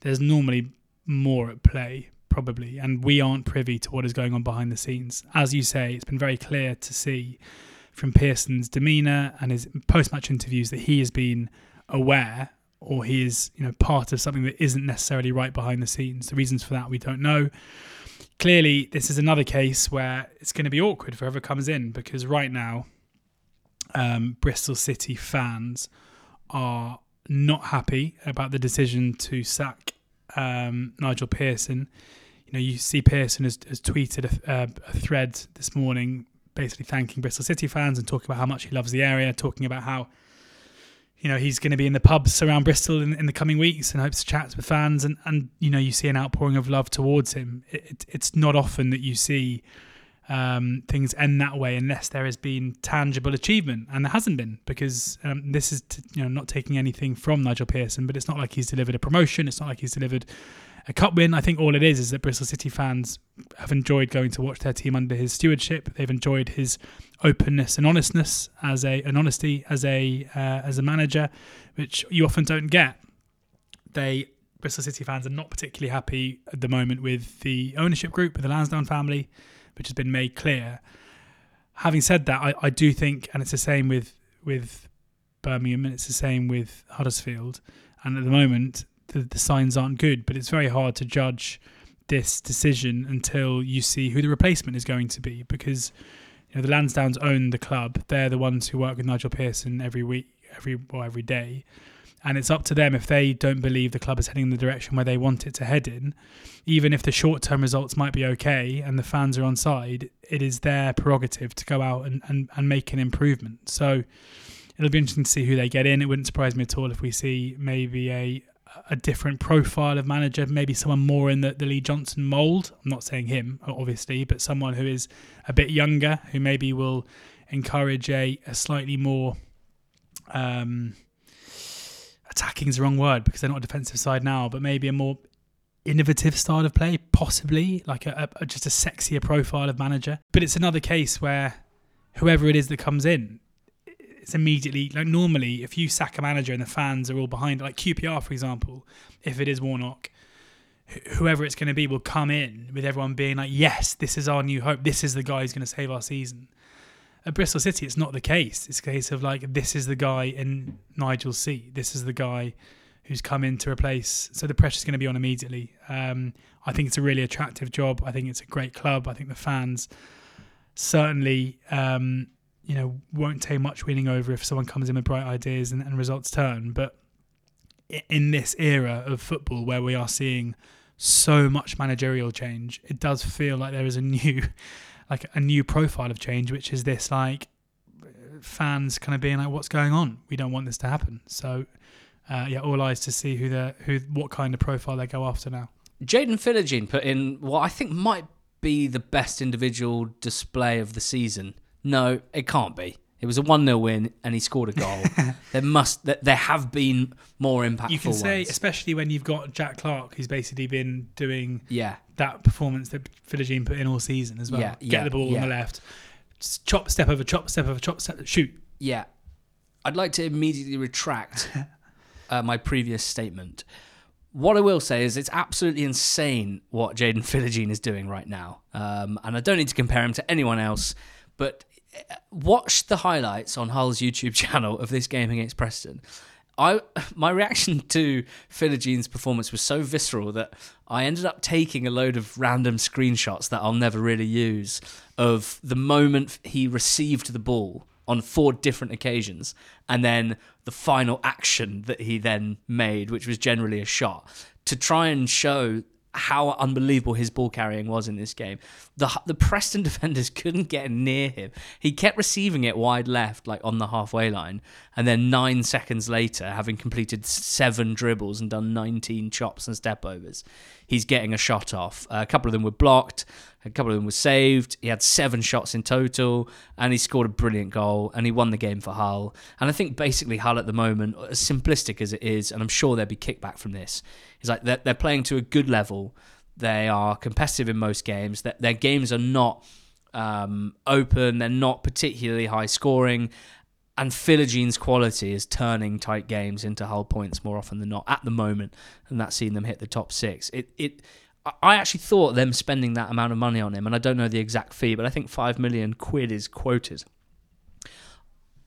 there's normally more at play, probably. And we aren't privy to what is going on behind the scenes. As you say, it's been very clear to see from Pearson's demeanour and his post match interviews that he has been aware or he is you know part of something that isn't necessarily right behind the scenes. The reasons for that we don't know. Clearly, this is another case where it's going to be awkward for whoever comes in because right now, um, Bristol City fans are not happy about the decision to sack um, Nigel Pearson. You know, you see Pearson has, has tweeted a, a, a thread this morning, basically thanking Bristol City fans and talking about how much he loves the area, talking about how you know he's going to be in the pubs around Bristol in, in the coming weeks and hopes to chat with fans and and you know you see an outpouring of love towards him. It, it, it's not often that you see um, things end that way unless there has been tangible achievement, and there hasn't been because um, this is t- you know not taking anything from Nigel Pearson, but it's not like he's delivered a promotion. It's not like he's delivered a cup win. I think all it is is that Bristol City fans have enjoyed going to watch their team under his stewardship. They've enjoyed his openness and honestness as a an honesty as a uh, as a manager, which you often don't get. They Bristol City fans are not particularly happy at the moment with the ownership group, with the Lansdown family, which has been made clear. Having said that, I, I do think, and it's the same with with Birmingham, and it's the same with Huddersfield. And at the moment, the, the signs aren't good, but it's very hard to judge this decision until you see who the replacement is going to be because you know the Lansdowns own the club. They're the ones who work with Nigel Pearson every week, every well, every day. And it's up to them if they don't believe the club is heading in the direction where they want it to head in, even if the short term results might be okay and the fans are on side, it is their prerogative to go out and, and, and make an improvement. So it'll be interesting to see who they get in. It wouldn't surprise me at all if we see maybe a, a different profile of manager, maybe someone more in the, the Lee Johnson mould. I'm not saying him, obviously, but someone who is a bit younger, who maybe will encourage a, a slightly more um, attacking is the wrong word because they're not a defensive side now, but maybe a more innovative style of play, possibly like a, a just a sexier profile of manager. But it's another case where whoever it is that comes in it's immediately like normally if you sack a manager and the fans are all behind like QPR for example, if it is Warnock, whoever it's going to be will come in with everyone being like, yes, this is our new hope. This is the guy who's going to save our season. At Bristol City, it's not the case. It's a case of like this is the guy in Nigel's seat. This is the guy who's come in to replace. So the pressure's going to be on immediately. Um, I think it's a really attractive job. I think it's a great club. I think the fans certainly, um, you know, won't take much winning over if someone comes in with bright ideas and, and results turn. But in this era of football where we are seeing so much managerial change, it does feel like there is a new, *laughs* like a new profile of change, which is this like fans kind of being like, "What's going on? We don't want this to happen." So, uh, yeah, all eyes to see who the who what kind of profile they go after now. Jaden Philogene put in what I think might be the best individual display of the season. No, it can't be. It was a 1 0 win and he scored a goal. *laughs* there must there- have been more impactful You can say, ones. especially when you've got Jack Clarke, who's basically been doing Yeah. that performance that Philogene put in all season as well. Yeah, Get yeah, the ball yeah. on the left, just chop, step over, chop, step over, chop, step, shoot. Yeah. I'd like to immediately retract *laughs* uh, my previous statement. What I will say is it's absolutely insane what Jaden Philogene is doing right now. Um, and I don't need to compare him to anyone else, but watch the highlights on Hull's YouTube *laughs* channel of this game against Preston. I my reaction *laughs* to Philogene's performance was so visceral that I ended up taking a load of random screenshots that I'll never really use of the moment he received the ball on four different occasions and then the final action that he then made which was generally a shot to try and show how unbelievable his ball carrying was in this game. The the Preston *laughs* defenders couldn't get near him. He kept receiving it wide left, like on the halfway line, and then nine seconds later, having completed seven dribbles and done 19 chops and step overs, he's getting a shot off. Uh, a couple of them were blocked. A couple of them were saved. He had seven shots in total, and he scored a brilliant goal, and he won the game for Hull. And I think basically Hull at the moment, as simplistic as it is, and I'm sure there'll be kickback from this, is like they're, they're playing to a good level. They are competitive in most games. Their, their games are not um, open. They're not particularly high scoring. And Philogene's quality is turning tight games into Hull points more often than not at the moment, and that's seen them hit the top six. It it I actually thought them spending that amount of money on him, and I don't know the exact fee, but I think five million quid is quoted.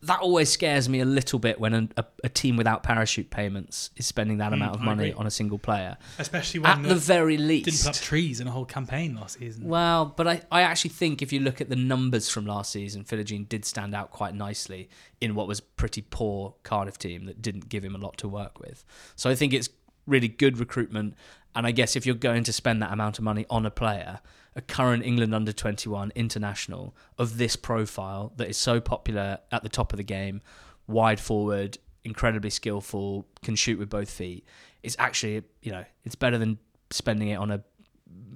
That always scares me a little bit when a, a, a team without parachute payments is spending that mm, amount of I money agree. on a single player. Especially when At the very didn't least, put up trees in a whole campaign last season. well, but I, I actually think if you look at the numbers from last season, Philogene did stand out quite nicely in what was pretty poor Cardiff team that didn't give him a lot to work with. So I think it's really good recruitment. And I guess if you're going to spend that amount of money on a player, a current England under 21 international of this profile that is so popular at the top of the game, wide forward, incredibly skillful, can shoot with both feet, it's actually, you know, it's better than spending it on a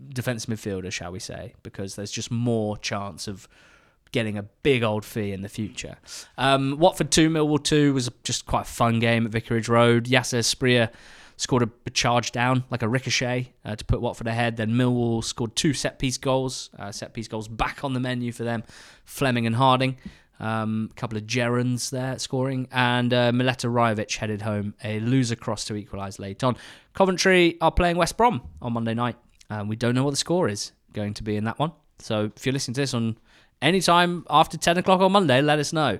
defensive midfielder, shall we say, because there's just more chance of getting a big old fee in the future. Um, Watford 2, Millwall 2 was just quite a fun game at Vicarage Road. Yaser Asprilla scored a, charge down, like a ricochet, uh, to put Watford ahead. Then Millwall scored two set piece goals, uh, set piece goals back on the menu for them, Flemming and Harding. Um, a couple of Gerrans there scoring, and uh, Mileta Rajovic headed home a loser cross to equalise late on. Coventry are playing West Brom on Monday night. Um, we don't know what the score is going to be in that one. So if you're listening to this on any time after 10 o'clock on Monday, let us know.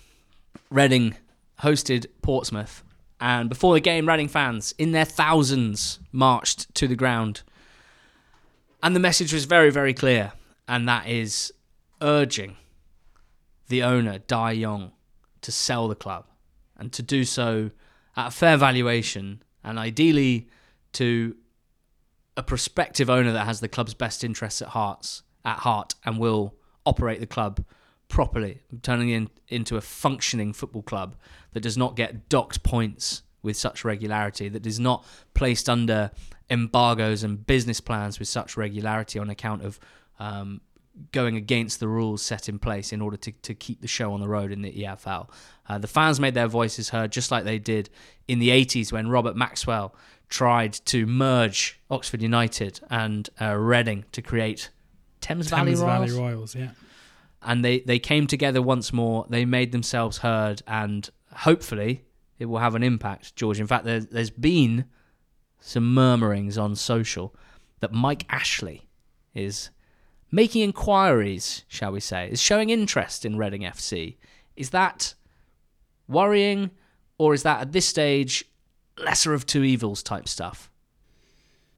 Reading hosted Portsmouth. And before the game, Reading fans, in their thousands, marched to the ground. And the message was very, very clear. And that is urging the owner, Dai Yongge, to sell the club and to do so at a fair valuation and ideally to a prospective owner that has the club's best interests at hearts at heart and will operate the club properly, turning it in, into a functioning football club that does not get docked points with such regularity, that is not placed under embargoes and business plans with such regularity on account of um, going against the rules set in place in order to, to keep the show on the road in the EFL. Uh, the fans made their voices heard just like they did in the 80s when Robert Maxwell tried to merge Oxford United and uh, Reading to create Thames, Valley Royals. Valley Royals, yeah. And they, they came together once more. They made themselves heard, and hopefully it will have an impact, George. In fact, there, there's been some murmurings on social that Mike Ashley is making inquiries, shall we say, is showing interest in Reading FC. Is that worrying, or is that at this stage lesser of two evils type stuff?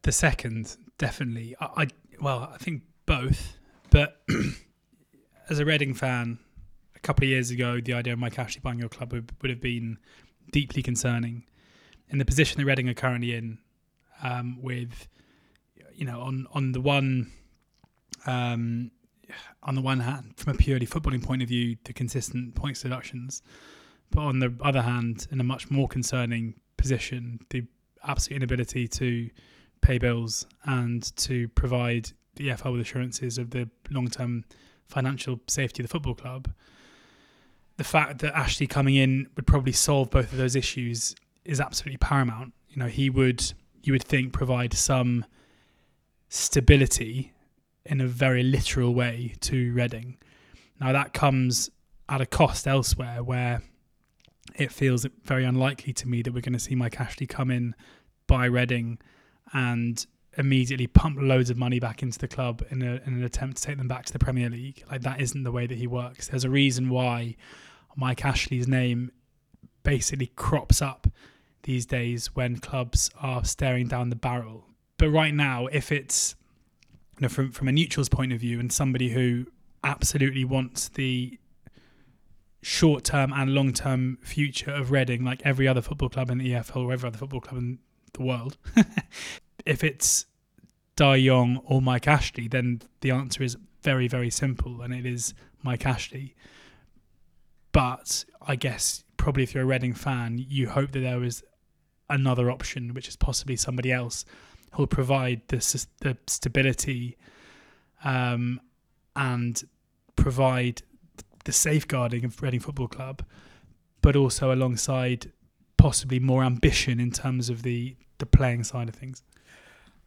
The second, definitely. I, I well, I think both. But *clears throat* as a Reading fan, a couple of years ago, the idea of Mike Ashley buying your club would, would have been deeply concerning. In the position that Reading are currently in, um, with you know, on on the one, um, on the one hand, from a purely footballing point of view, the consistent points deductions, but on the other hand, in a much more concerning position, the absolute inability to pay bills and to provide the EFL with assurances of the long-term financial safety of the football club. The fact that Ashley coming in would probably solve both of those issues is absolutely paramount. You know, he would you would think provide some stability in a very literal way to Reading. Now that comes at a cost elsewhere where it feels very unlikely to me that we're going to see Mike Ashley come in, buy Reading, and immediately pump loads of money back into the club in, a, in an attempt to take them back to the Premier League. Like that isn't the way that he works. There's a reason why Mike Ashley's name basically crops up these days when clubs are staring down the barrel. But right now, if it's you know, from from a neutral's point of view and somebody who absolutely wants the short term and long term future of Reading, like every other football club in the EFL or every other football club in the world, *laughs* if it's Dai Yongge or Mike Ashley, then the answer is very, very simple, and it is Mike Ashley. But I guess probably if you're a Reading fan, you hope that there is another option, which is possibly somebody else who'll provide the the stability um, and provide the safeguarding of Reading Football Club, but also alongside possibly more ambition in terms of the the playing side of things.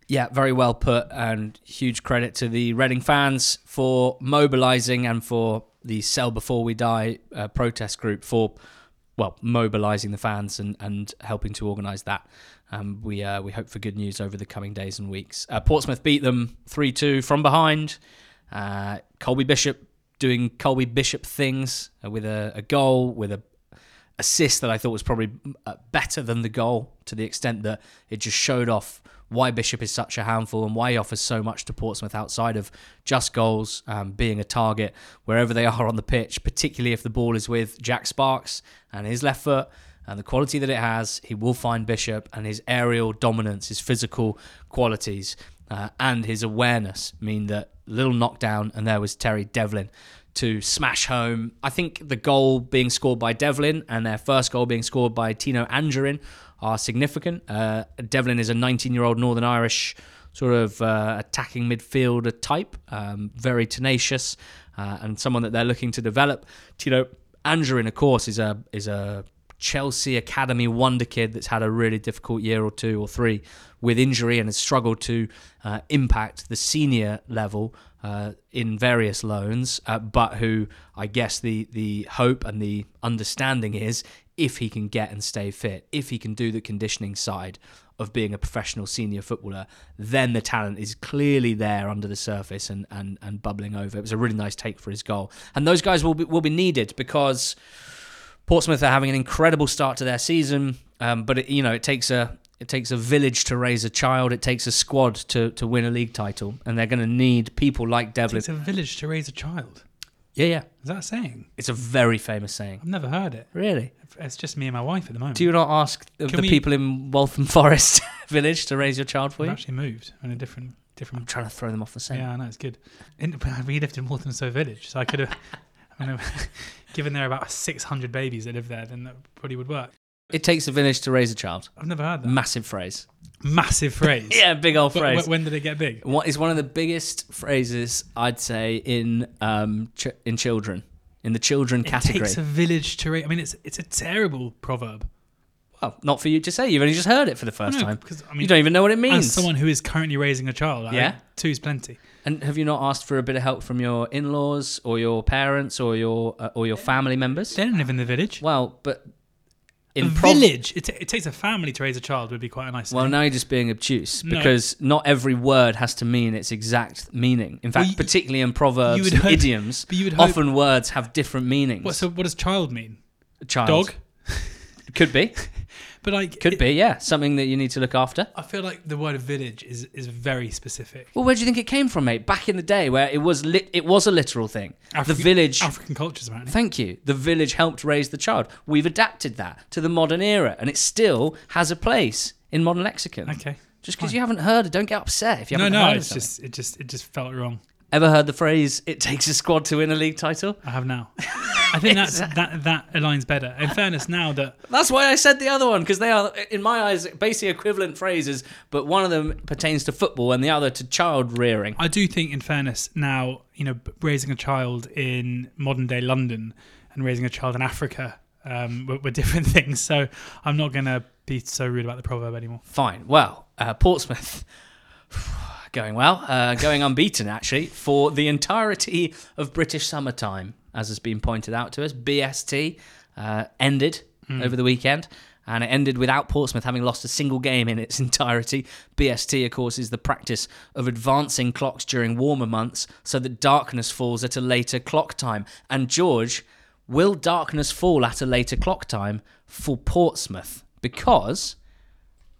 Yeah, very well put, and huge credit to the Reading fans for mobilising and for the Sell Before We Die uh, protest group for, well, mobilising the fans and, and helping to organise that. Um, we uh, we hope for good news over the coming days and weeks. Uh, Portsmouth beat them 3 2 from behind. Uh, Colby Bishop doing Colby Bishop things uh, with a, a goal, with a assist that I thought was probably uh, better than the goal to the extent that it just showed off why Bishop is such a handful and why he offers so much to Portsmouth outside of just goals, um, being a target wherever they *laughs* are on the pitch, particularly if the ball is with Jack Sparkes and his left foot and the quality that it has, he will find Bishop and his aerial dominance, his physical qualities, uh, and his awareness mean that little knockdown, and there was Terry Devlin to smash home. I think the goal being scored by Devlin and their first goal being scored by Tino Anjorin are significant. Uh, Devlin is a 19 year old Northern Irish sort of uh, attacking midfielder type, um, very tenacious, uh, and someone that they're looking to develop. Tino Anjorin, of course, is a is a Chelsea Academy wonder kid that's had a really difficult year or two or three with injury and has struggled to uh, impact the senior level uh, in various loans, uh, but who I guess the the hope and the understanding is if he can get and stay fit, if he can do the conditioning side of being a professional senior footballer, then the talent is clearly there under the surface and, and, and bubbling over. It was a really nice take for his goal. And those guys will be, will be needed because Portsmouth are having an incredible start to their season, um, but it, you know it takes a it takes a village to raise a child. It takes a squad to, to win a league title, and they're going to need people like Devlin. It's a village to raise a child. Yeah, yeah. Is that a saying? It's a very famous saying. I've never heard it. Really? It's just me and my wife at the moment. Do you not ask the, Can the we- people in Waltham *laughs* Forest *laughs* village to raise your child for We've you? actually moved in a different different. I'm trying to throw them off the scent. Yeah, I know it's good. In, *laughs* we lived in Walthamstow Village, so I could have. I mean, given there are about 600 babies that live there, then that probably would work. It takes a village to raise a child. I've never heard that. Massive phrase. Massive *laughs* phrase. Yeah, big old wh- phrase. when did it get big? What is one of the biggest phrases I'd say in um ch- in children in the children category? It takes a village to raise. I mean, it's it's a terrible proverb. well, not for you to say. You've only just heard it for the first No, time. because, I mean, you don't even know what it means. As someone who is currently raising a child, Yeah? think two's plenty. And have you not asked for a bit of help from your in-laws or your parents or your uh, or your family members? They don't live in the village. Well, but in prov- village. It, it takes a family to raise a child. Would be quite a nice. Well, thing. now you're just being obtuse No. because not every word has to mean its exact meaning. In fact, Well, you- particularly in proverbs you would and hope- idioms, but you would hope- often words have different meanings. What, so what does child mean? A Child. Dog. Could be. *laughs* But like, Could it- be, yeah. Something that you need to look after. I feel like the word village is is very specific. Well, where do you think it came from, mate? Back in the day where it was lit, it was a literal thing. the village. African cultures, apparently. Thank you. The village helped raise the child. We've adapted that to the modern era, and it still has a place in modern lexicon. Okay. Just because you haven't heard it, don't get upset if you haven't no, heard it's it. just it just it just felt wrong. Ever heard the phrase "It takes a squad to win a league title"? I have now. I think that's, *laughs* that that aligns better. In fairness, now that That's why I said the other one because they are, in my eyes, basically equivalent phrases, but one of them pertains to football and the other to child rearing. I do think, in fairness, now you know, raising a child in modern day London and raising a child in Africa um, were, were different *laughs* things. So I'm not going to be so rude about the proverb anymore. Fine. Well, uh, Portsmouth *sighs* *sighs* *sighs* going well, uh, going unbeaten actually for the entirety of British summertime, as has been pointed out to us. BST uh, ended over the weekend. And it ended without Portsmouth having lost a single game in its *laughs* entirety. BST, of course, is the practice of advancing clocks during warmer months so that darkness falls at a later clock time. And George, will darkness fall at a later clock time for Portsmouth? Because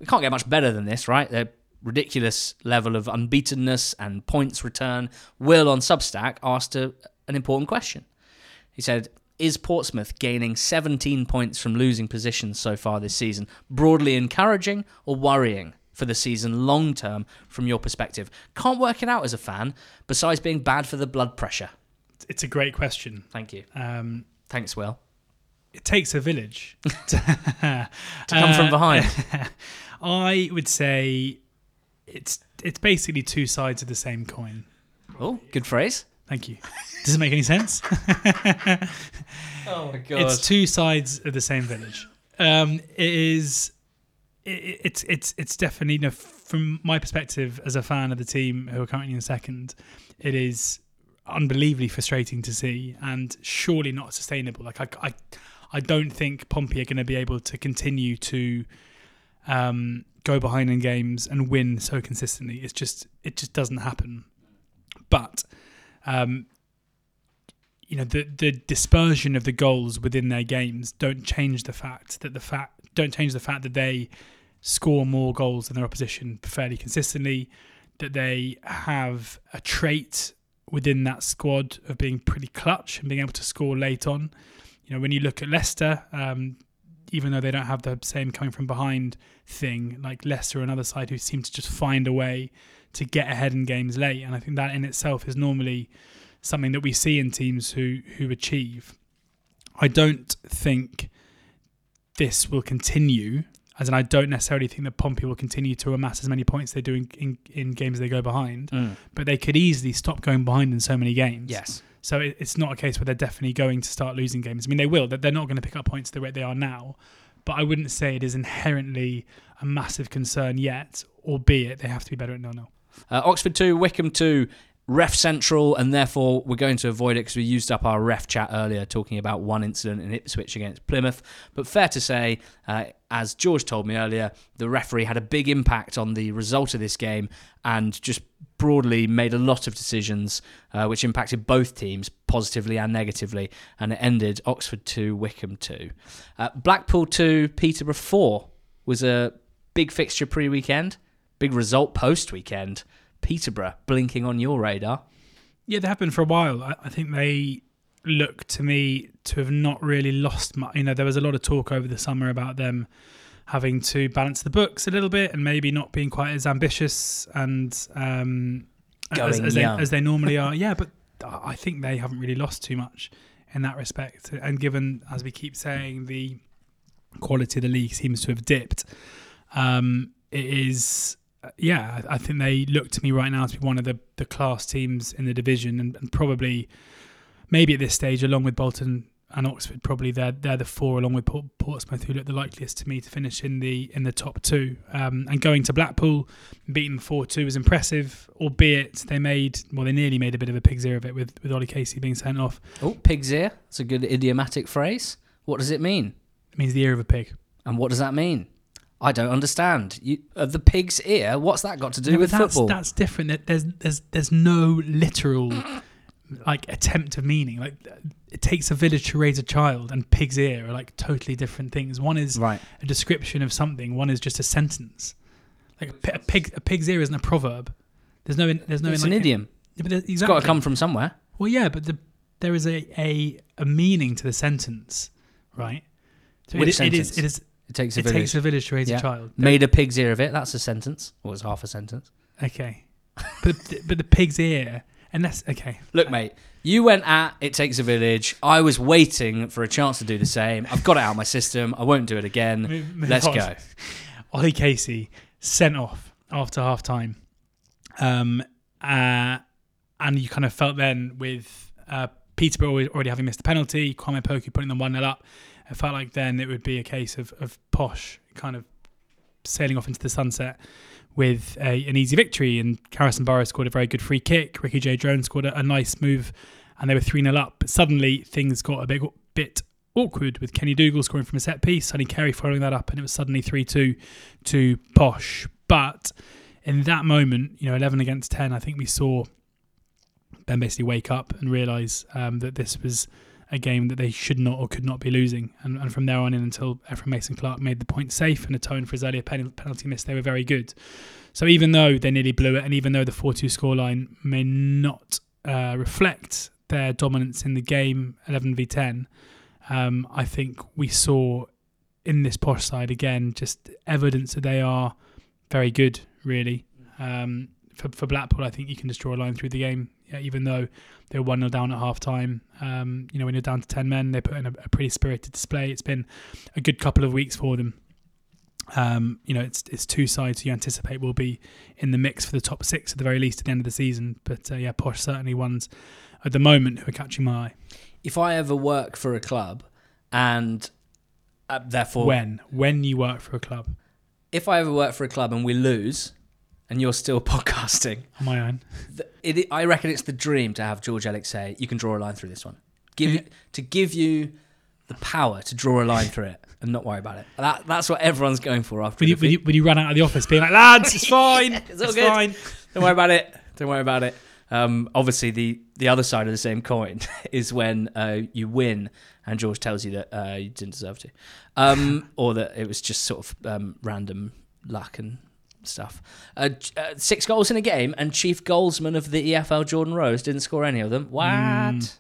we can't get much better than this, right? Their ridiculous level of unbeatenness and points return. Will on Substack asked a, an important question. He said, Is Portsmouth gaining 17 points from losing positions so far this season broadly encouraging or worrying for the season long term from your perspective? Can't work it out as a fan, besides being bad for the blood pressure. It's a great question. Thank you. Um, Thanks, Will. it takes a village to, *laughs* *laughs* To come from behind. *laughs* I would say it's it's basically two sides of the same coin. Oh, good phrase. Thank you. Does it make any sense? *laughs* Oh, my God. it's two sides of the same village. Um, it is. It, it's it's it's definitely you know, from my perspective as a fan of the team who are currently in second, it is unbelievably frustrating to see and surely not sustainable. Like I I, I don't think Pompey are going to be able to continue to um, go behind in games and win so consistently. It's just it just doesn't happen. But um, you know the the dispersion of the goals within their games don't change the fact that the fact don't change the fact that they score more goals than their opposition fairly consistently that they have a trait within that squad of being pretty clutch and being able to score late on you know when you look at Leicester um, even though they don't have the same coming from behind thing like Leicester another side who seem to just find a way to get ahead in games late and I think that in itself is normally something that we see in teams who who achieve. I don't think this will continue, as in I don't necessarily think that Pompey will continue to amass as many points they do in, in, in games they go behind, mm. but they could easily stop going behind in so many games. Yes. So it, it's not a case where they're definitely going to start losing games. I mean, they will. That they're not going to pick up points the way they are now, but I wouldn't say it is inherently a massive concern yet. Albeit they have to be better at nil nil. Uh, Oxford 2, Wycombe 2, ref central, and therefore we're going to avoid it because we used up our ref chat earlier talking about one incident in Ipswich against Plymouth. But fair to say, uh, as George told me earlier, the referee had a big impact on the result of this game and just broadly made a lot of decisions uh, which impacted both teams positively and negatively. And it ended Oxford 2, Wycombe 2. Uh, Blackpool 2, Peterborough 4 was a big fixture pre weekend, big result post weekend. Peterborough blinking on your radar. Yeah, they have been for a while. I, I think they look to me to have not really lost much. You know, there was a lot of talk over the summer about them having to balance the books a little bit and maybe not being quite as ambitious and um, as, Going as, they, young. as they normally are. *laughs* Yeah, but I think they haven't really lost too much in that respect. And given, as we keep saying, the quality of the league seems to have dipped, um, it is. Yeah, I I think they look to me right now to be one of the, the class teams in the division, and, and probably, maybe at this stage, along with Bolton and Oxford, probably they're they're the four, along with Portsmouth, who look the likeliest to me to finish in the in the top two. Um, and going to Blackpool, beating four two was impressive, albeit they made well, they nearly made a bit of a pig's ear of it with with Ollie Casey being sent off. Oh, pig's ear. It's a good idiomatic phrase. What does it mean? It means the ear of a pig. And what does that mean? I don't understand. You, uh, the pig's ear. What's that got to do No, with that's, football? That's different. There's there's there's no literal *clears throat* like attempt of meaning. Like it takes a village to raise a child, and pig's ear are like totally different things. One is Right. a description of something. One is just a sentence. Like a, a pig, a pig's ear isn't a proverb. There's no, there's no. it's like, an idiom. Yeah, but there- It's got to come from somewhere. Well, yeah, but the, there is a, a a meaning to the sentence, right? So Which it, it is sentence? it is It takes a it village. takes a village to raise Yeah. a child. Made a pig's ear of it. That's a sentence. Or it's half a sentence. Okay, but the- but the pig's ear, and that's okay. Look, mate, you went at It Takes a Village. I was waiting for a chance to do the same. I've got it out of my system. I won't do it again. Move- move Let's on. go. *laughs* Ollie Casey sent off after half time. Um, uh, and you kind of felt then with uh, Peterborough already- having missed the penalty, Kwame Poku putting them 1 0 up, it felt like then it would be a case of, of Posh kind of sailing off into the sunset with a, an easy victory. And Harrison Burrows scored a very good free kick. Ricky-Jade Jones scored a, a nice move, and they were 3 0 up. But suddenly things got a bit, bit awkward with Kenny Dougall scoring from a set piece, Sonny Carey following that up, and it was suddenly 3 2 to Posh. But in that moment, you know, 11 against 10, I think we saw Ben basically wake up and realise um, that this was a game that they should not or could not be losing. And, and from there on in until Ephron Mason Clark made the point safe and atoned for his earlier pen- penalty miss, they were very good. So even though they nearly blew it, and even though the 4 2 scoreline may not uh, reflect their dominance in the game, 11 v 10, um, I think we saw in this posh side again just evidence that they are very good, really. Um, for, for Blackpool, I think you can just draw a line through the game, even though they were 1 0 down at half time. Um, you know, when you're down to 10 men, they put in a, a pretty spirited display. It's been a good couple of weeks for them. Um, you know, it's it's two sides you anticipate will be in the mix for the top six at the very least at the end of the season. But uh, yeah, Posh certainly ones at the moment who are catching my eye. If I ever work for a club and uh, therefore. When when you work for a club If I ever work for a club and we lose and you're still *laughs* podcasting, on my own, th- it, I reckon it's the dream to have George Elek say, "You can draw a line through this one." Give to give you the power to draw a line through it and not worry about it. That that's what everyone's going for after. would you, would you, would you run out of the office being like, lads, it's *laughs* fine, It's all it's good. fine. Don't worry about it. Don't worry about it. Um, obviously, the the other side of the same coin *laughs* is when uh, you win and George tells you that uh, you didn't deserve to, um, or that it was just sort of um, random luck and stuff. Uh, uh, six goals in a game, and chief goalsman of the EFL, Jordan Rhodes, didn't score any of them. What? Mm.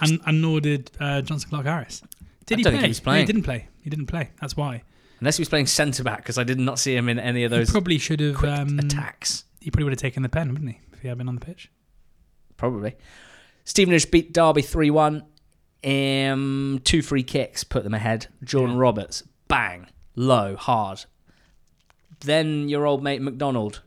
And, and nor did uh, Jonson Clarke Harris. Did I he play? think he was No, he didn't play. He didn't play. That's why. Unless he was playing centre back, because I did not see him in any of He those probably should have. Um, attacks. he probably would have taken the pen, wouldn't he, if he had been on the pitch? probably. Stevenage beat Derby 3 1. Um, two free kicks put them ahead. Jordan Yeah. Roberts, bang, low, hard. Then your old mate McDonald,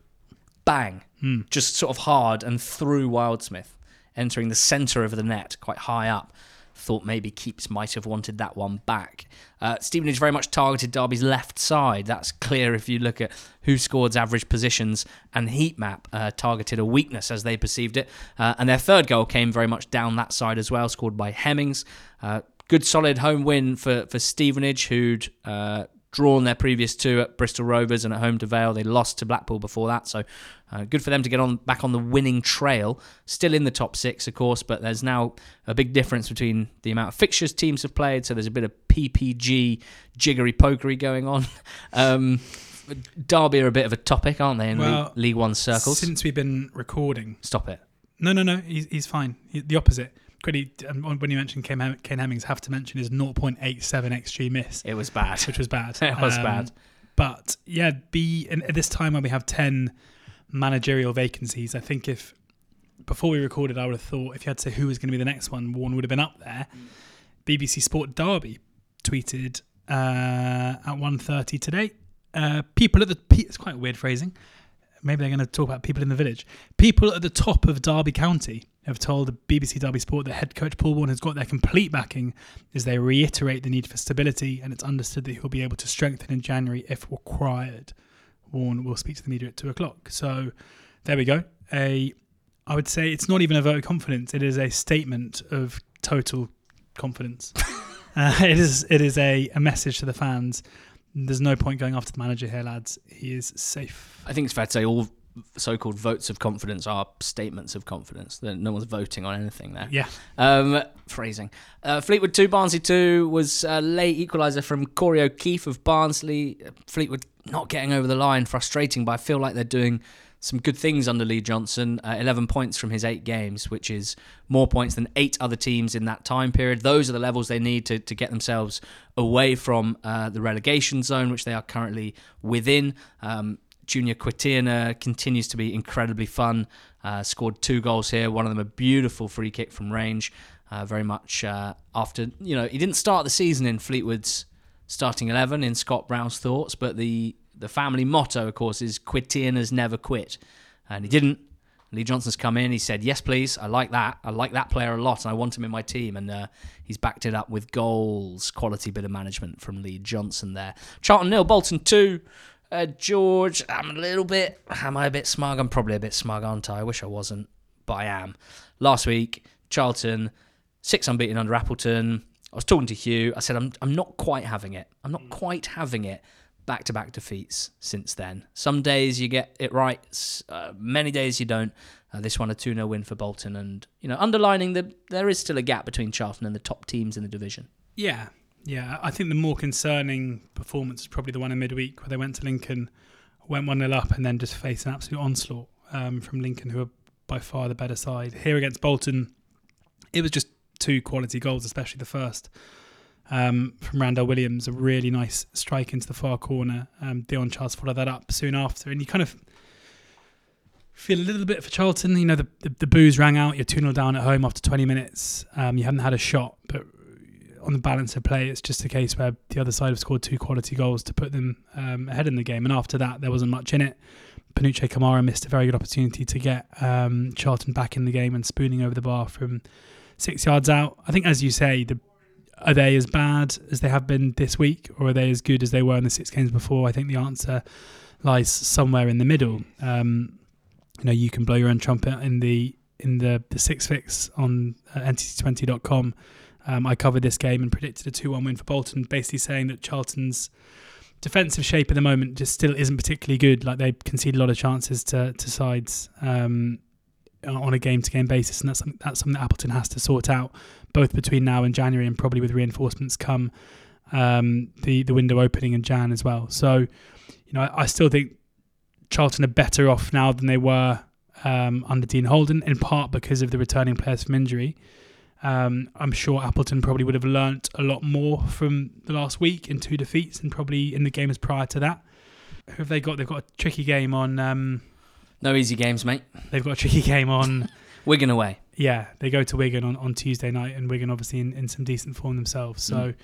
bang, Hmm. just sort of hard and through Wildsmith, entering the centre of the net, quite high up. Thought maybe Keeps might have wanted that one back. Uh, Stevenage very much targeted Derby's left side. That's clear if you look at who scored's average positions and heat map uh, targeted a weakness as they perceived it. Uh, and their third goal came very much down that side as well, scored by Hemmings. Uh, good solid home win for, for Stevenage, who'd uh, drawn their previous two at Bristol Rovers and at home to Vale. They lost to Blackpool before that, so uh, good for them to get on back on the winning trail. Still in the top six, of course, but there's now a big difference between the amount of fixtures teams have played. So there's a bit of PPG jiggery pokery going on. *laughs* Um, Derby are a bit of a topic, aren't they, in Well, League, League One circles? Since we've been recording. Stop it. No, no, no. He's, he's fine. He- the opposite. Quickly, um, when you mentioned Kane, Hem- Kane Hemmings, have to mention his 0.87 xG miss, It was bad. which was bad. *laughs* It was Um, bad. But yeah, be at this time when we have 10 managerial vacancies, I think if before we recorded, I would have thought if you had to say who was going to be the next one, Warne would have been up there. BBC Sport Derby tweeted uh, at 1.30 today. Uh, people at the it's quite weird phrasing. Maybe they're going to talk about people in the village. People at the top of Derby County have told BBC Derby Sport that head coach Paul Warne has got their complete backing as they reiterate the need for stability, and it's understood that he'll be able to strengthen in January if required. Warren will speak to the media at two o'clock. So there we go. A, I would say it's not even a vote of confidence. It is a statement of total confidence. *laughs* uh, it is. It is a, a message to the fans. There's no point going after the manager here, lads. He is safe. I think it's fair to say all so-called votes of confidence are statements of confidence. No one's voting on anything there. Yeah. Um, phrasing. Uh, Fleetwood 2, Barnsley 2 was a late equaliser from Corey O'Keefe of Barnsley. Fleetwood not getting over the line, frustrating, but I feel like they're doing some good things under Lee Johnson. Uh, 11 points from his eight games, which is more points than eight other teams in that time period. Those are the levels they need to, to get themselves away from uh, the relegation zone, which they are currently within. Um, Junior Quitirna continues to be incredibly fun. Uh, scored two goals here. One of them a beautiful free kick from range. Uh, very much uh, after you know he didn't start the season in Fleetwood's starting eleven in Scott Brown's thoughts, but the the family motto, of course, is Quitirna's never quit, and he didn't. Lee Johnson's come in. He said, "Yes, please. I like that. I like that player a lot, and I want him in my team." And uh, he's backed it up with goals. Quality bit of management from Lee Johnson there. Charlton nil, Bolton two. Uh, George, I'm a little bit. Am I a bit smug? I'm probably a bit smug, aren't I? I wish I wasn't, but I am. Last week, Charlton six unbeaten under Appleton. I was talking to Hugh. I said, I'm, I'm not quite having it. I'm not quite having it. Back to back defeats since then. Some days you get it right, uh, many days you don't. Uh, this one a 2 0 win for Bolton, and you know, underlining that there is still a gap between Charlton and the top teams in the division. Yeah, yeah. I think the more concerning performance is probably the one in midweek where they went to Lincoln, went 1 0 up, and then just faced an absolute onslaught um, from Lincoln, who are by far the better side. Here against Bolton, it was just two quality goals, especially the first. Um, from Randell Williams, a really nice strike into the far corner. Um, Dion Charles followed that up soon after, and you kind of feel a little bit for Charlton. You know, the, the, the boos rang out. You're 2 0 down at home after 20 minutes. Um, you haven't had a shot, but on the balance of play, it's just a case where the other side have scored two quality goals to put them um, ahead in the game. And after that, there wasn't much in it. Panucci Kamara missed a very good opportunity to get um, Charlton back in the game and spooning over the bar from six yards out. I think, as you say, the are they as bad as they have been this week, or are they as good as they were in the six games before? I think the answer lies somewhere in the middle. Um, you know, you can blow your own trumpet in the in the the six fix on uh, ntt20.com. Um, I covered this game and predicted a two-one win for Bolton, basically saying that Charlton's defensive shape at the moment just still isn't particularly good. Like they concede a lot of chances to to sides. Um, on a game-to-game basis, and that's something, that's something that Appleton has to sort out, both between now and January, and probably with reinforcements come um, the the window opening in Jan as well. So, you know, I, I still think Charlton are better off now than they were um, under Dean Holden, in part because of the returning players from injury. Um, I'm sure Appleton probably would have learnt a lot more from the last week in two defeats, and probably in the games prior to that. Who have they got? They've got a tricky game on. No easy games, mate. they've got a tricky game on. *laughs* Wigan away. Yeah, they go to Wigan on, on Tuesday night, and Wigan obviously in, in some decent form themselves. So, Mm.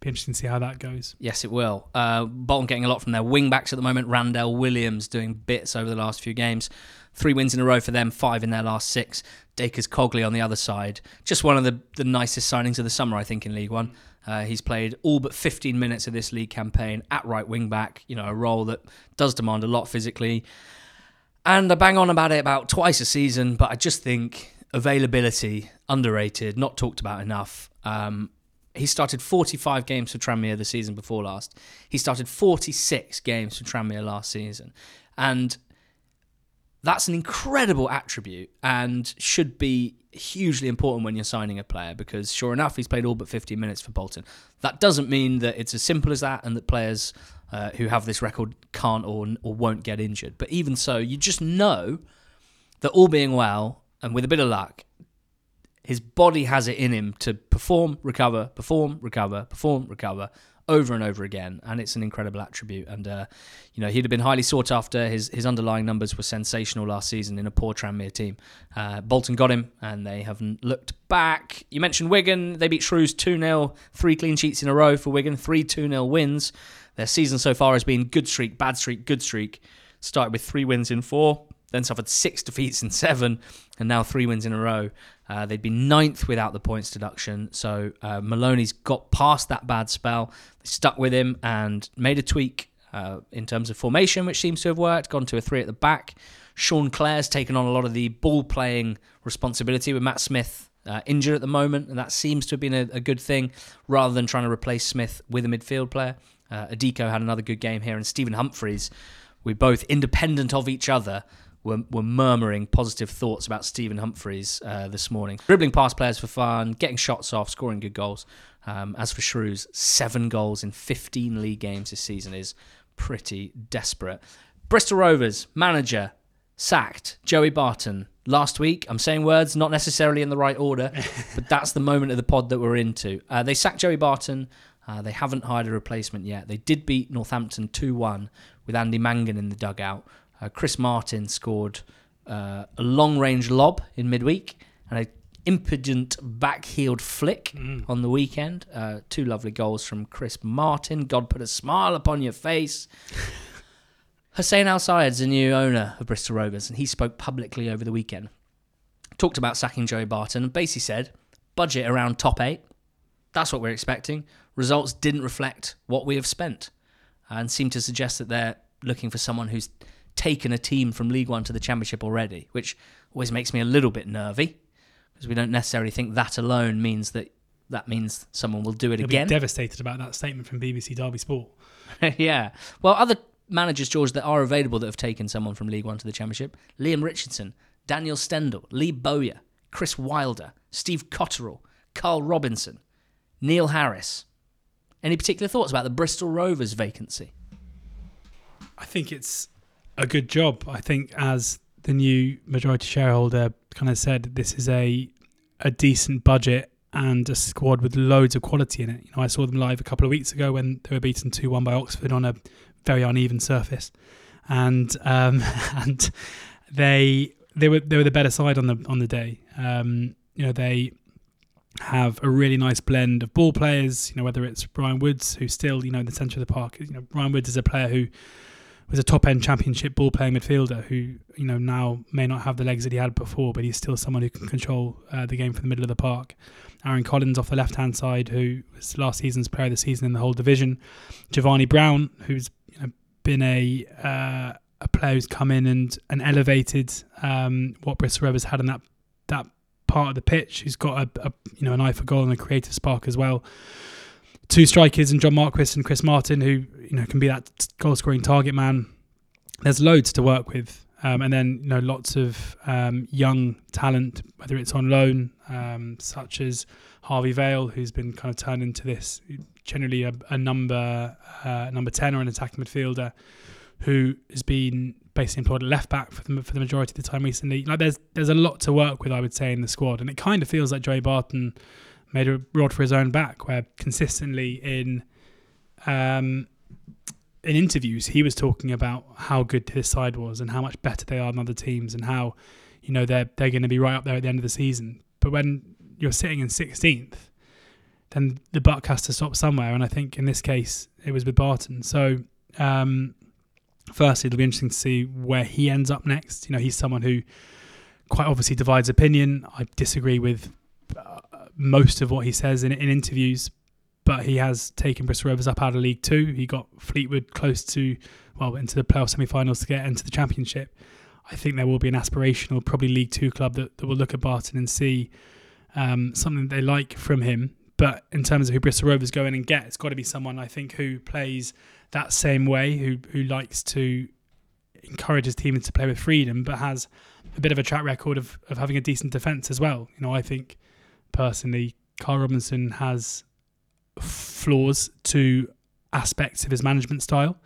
be interesting to see how that goes. Yes, it will. Uh, Bolton getting a lot from their wing backs at the moment. Randell Williams doing bits over the last few games. Three wins in a row for them, five in their last six. Dacres-Cogley on the other side. Just one of the, the nicest signings of the summer, I think, in League One. Uh, he's played all but 15 minutes of this league campaign at right wing back, you know, a role that does demand a lot physically. And I bang on about it about twice a season, but I just think availability, underrated, not talked about enough. Um, he started 45 games for Tranmere the season before last. He started 46 games for Tranmere last season. And that's an incredible attribute and should be hugely important when you're signing a player because sure enough he's played all but 15 minutes for Bolton. That doesn't mean that it's as simple as that and that players uh, who have this record can't or, or won't get injured. But even so, you just know that all being well and with a bit of luck, his body has it in him to perform, recover, perform, recover, perform, recover over and over again, and it's an incredible attribute. And uh, you know, he'd have been highly sought after. His his underlying numbers were sensational last season in a poor Tranmere team. Uh, Bolton got him, and they haven't looked back. You mentioned Wigan; they beat Shrews two 0 three clean sheets in a row for Wigan, three two 0 wins. Their season so far has been good streak, bad streak, good streak. Started with three wins in four, then suffered six *laughs* defeats in seven, and now three wins in a row. Uh, they'd been ninth without the points deduction, so uh, Maloney's got past that bad spell. They stuck with him and made a tweak uh, in terms of formation, which seems to have worked. Gone to a three at the back. Sean Clare's taken on a lot of the ball playing responsibility with Matt Smith uh, injured at the moment, and that seems to have been a, a, good thing rather than trying to replace Smith with a midfield player. Uh, Adiko had another good game here, and Stephen Humphrys, we both independent of each other, were, were murmuring positive thoughts about Stephen Humphrys uh, this morning. Dribbling past players for fun, getting shots off, scoring good goals. Um, as for Shrews, seven goals in 15 league games this season is pretty desperate. Bristol Rovers manager sacked Joey Barton last week. I'm saying words not necessarily in the right order, *laughs* but that's the moment of the pod that we're into. Uh, they sacked Joey Barton. Uh, they haven't hired a replacement yet. They did beat Northampton 2 1 with Andy Mangan in the dugout. Uh, Chris Martin scored uh, a long range lob in midweek and a impudent back-heeled flick mm. on the weekend. Uh, two lovely goals from Chris Martin. God put a smile upon your face. *laughs* Hussain AlSaeed's the new owner of Bristol Rovers, and he spoke publicly over the weekend. Talked about sacking Joey Barton and basically said, budget around top eight. That's what we're expecting. Results didn't reflect what we have spent and seem to suggest that they're looking for someone who's taken a team from League One to the Championship already, which always makes me a little bit nervy because we don't necessarily think that alone means that that means someone will do it He'll again. Devastated about that statement from BBC Derby Sport. *laughs* yeah. Well, other managers, George, that are available that have taken someone from League One to the Championship: Liam Richardson, Daniel Stendel, Lee Bowyer, Chris Wilder, Steve Cotterill, Carl Robinson, Neil Harris. Any particular thoughts about the Bristol Rovers vacancy? I think it's a good job. I think as the new majority shareholder kind of said, this is a a decent budget and a squad with loads of quality in it. You know, I saw them live a couple of weeks ago when they were beaten two one by Oxford on a very uneven surface, and um, *laughs* and they they were they were the better side on the on the day. Um, you know, they have a really nice blend of ball players. You know, whether it's Brian Woods, who's still you know in the centre of the park. You know, Ryan Woods is a player who was a top end championship ball playing midfielder who you know now may not have the legs that he had before, but he's still someone who can control uh, the game from the middle of the park. Aaron Collins off the left hand side, who was last season's player of the season in the whole division. Jevani Brown, who's you know, been a uh, a player who's come in and and elevated um, what Bristol Rovers had in that that part of the pitch. Who's got a, a you know an eye for goal and a creative spark as well two strikers and John Marquis and Chris Martin, who you know can be that goal scoring target man. There's loads to work with, um, and then you know lots of um, young talent, whether it's on loan, um, such as Harvey Vale, who's been kind of turned into this generally a, a number uh, number ten or an attacking midfielder, who has been basically employed at left back for the for the majority of the time recently. Like there's there's a lot to work with, I would say, in the squad, and it kind of feels like Joey Barton made a rod for his own back, where consistently in um, in interviews he was talking about how good his side was and how much better they are than other teams and how you know they're they're going to be right up there at the end of the season. But when you're sitting in 16th, then the buck has to stop somewhere, and I think in this case it was with Barton. So. Um, firstly, it'll be interesting to see where he ends up next. You know, he's someone who quite obviously divides opinion. I disagree with most of what he says in, in interviews, but he has taken Bristol Rovers up out of League Two. He got Fleetwood close to, well, into the playoff semi-finals to get into the Championship. I think there will be an aspirational, probably League Two club that, that will look at Barton and see um, something they like from him. But in terms of who Bristol Rovers go in and get, it's got to be someone I think who plays that same way, who who likes to encourage his team to play with freedom, but has a bit of a track record of, of having a decent defence as well. You know, I think personally, Carl Robinson has flaws to aspects of his management style.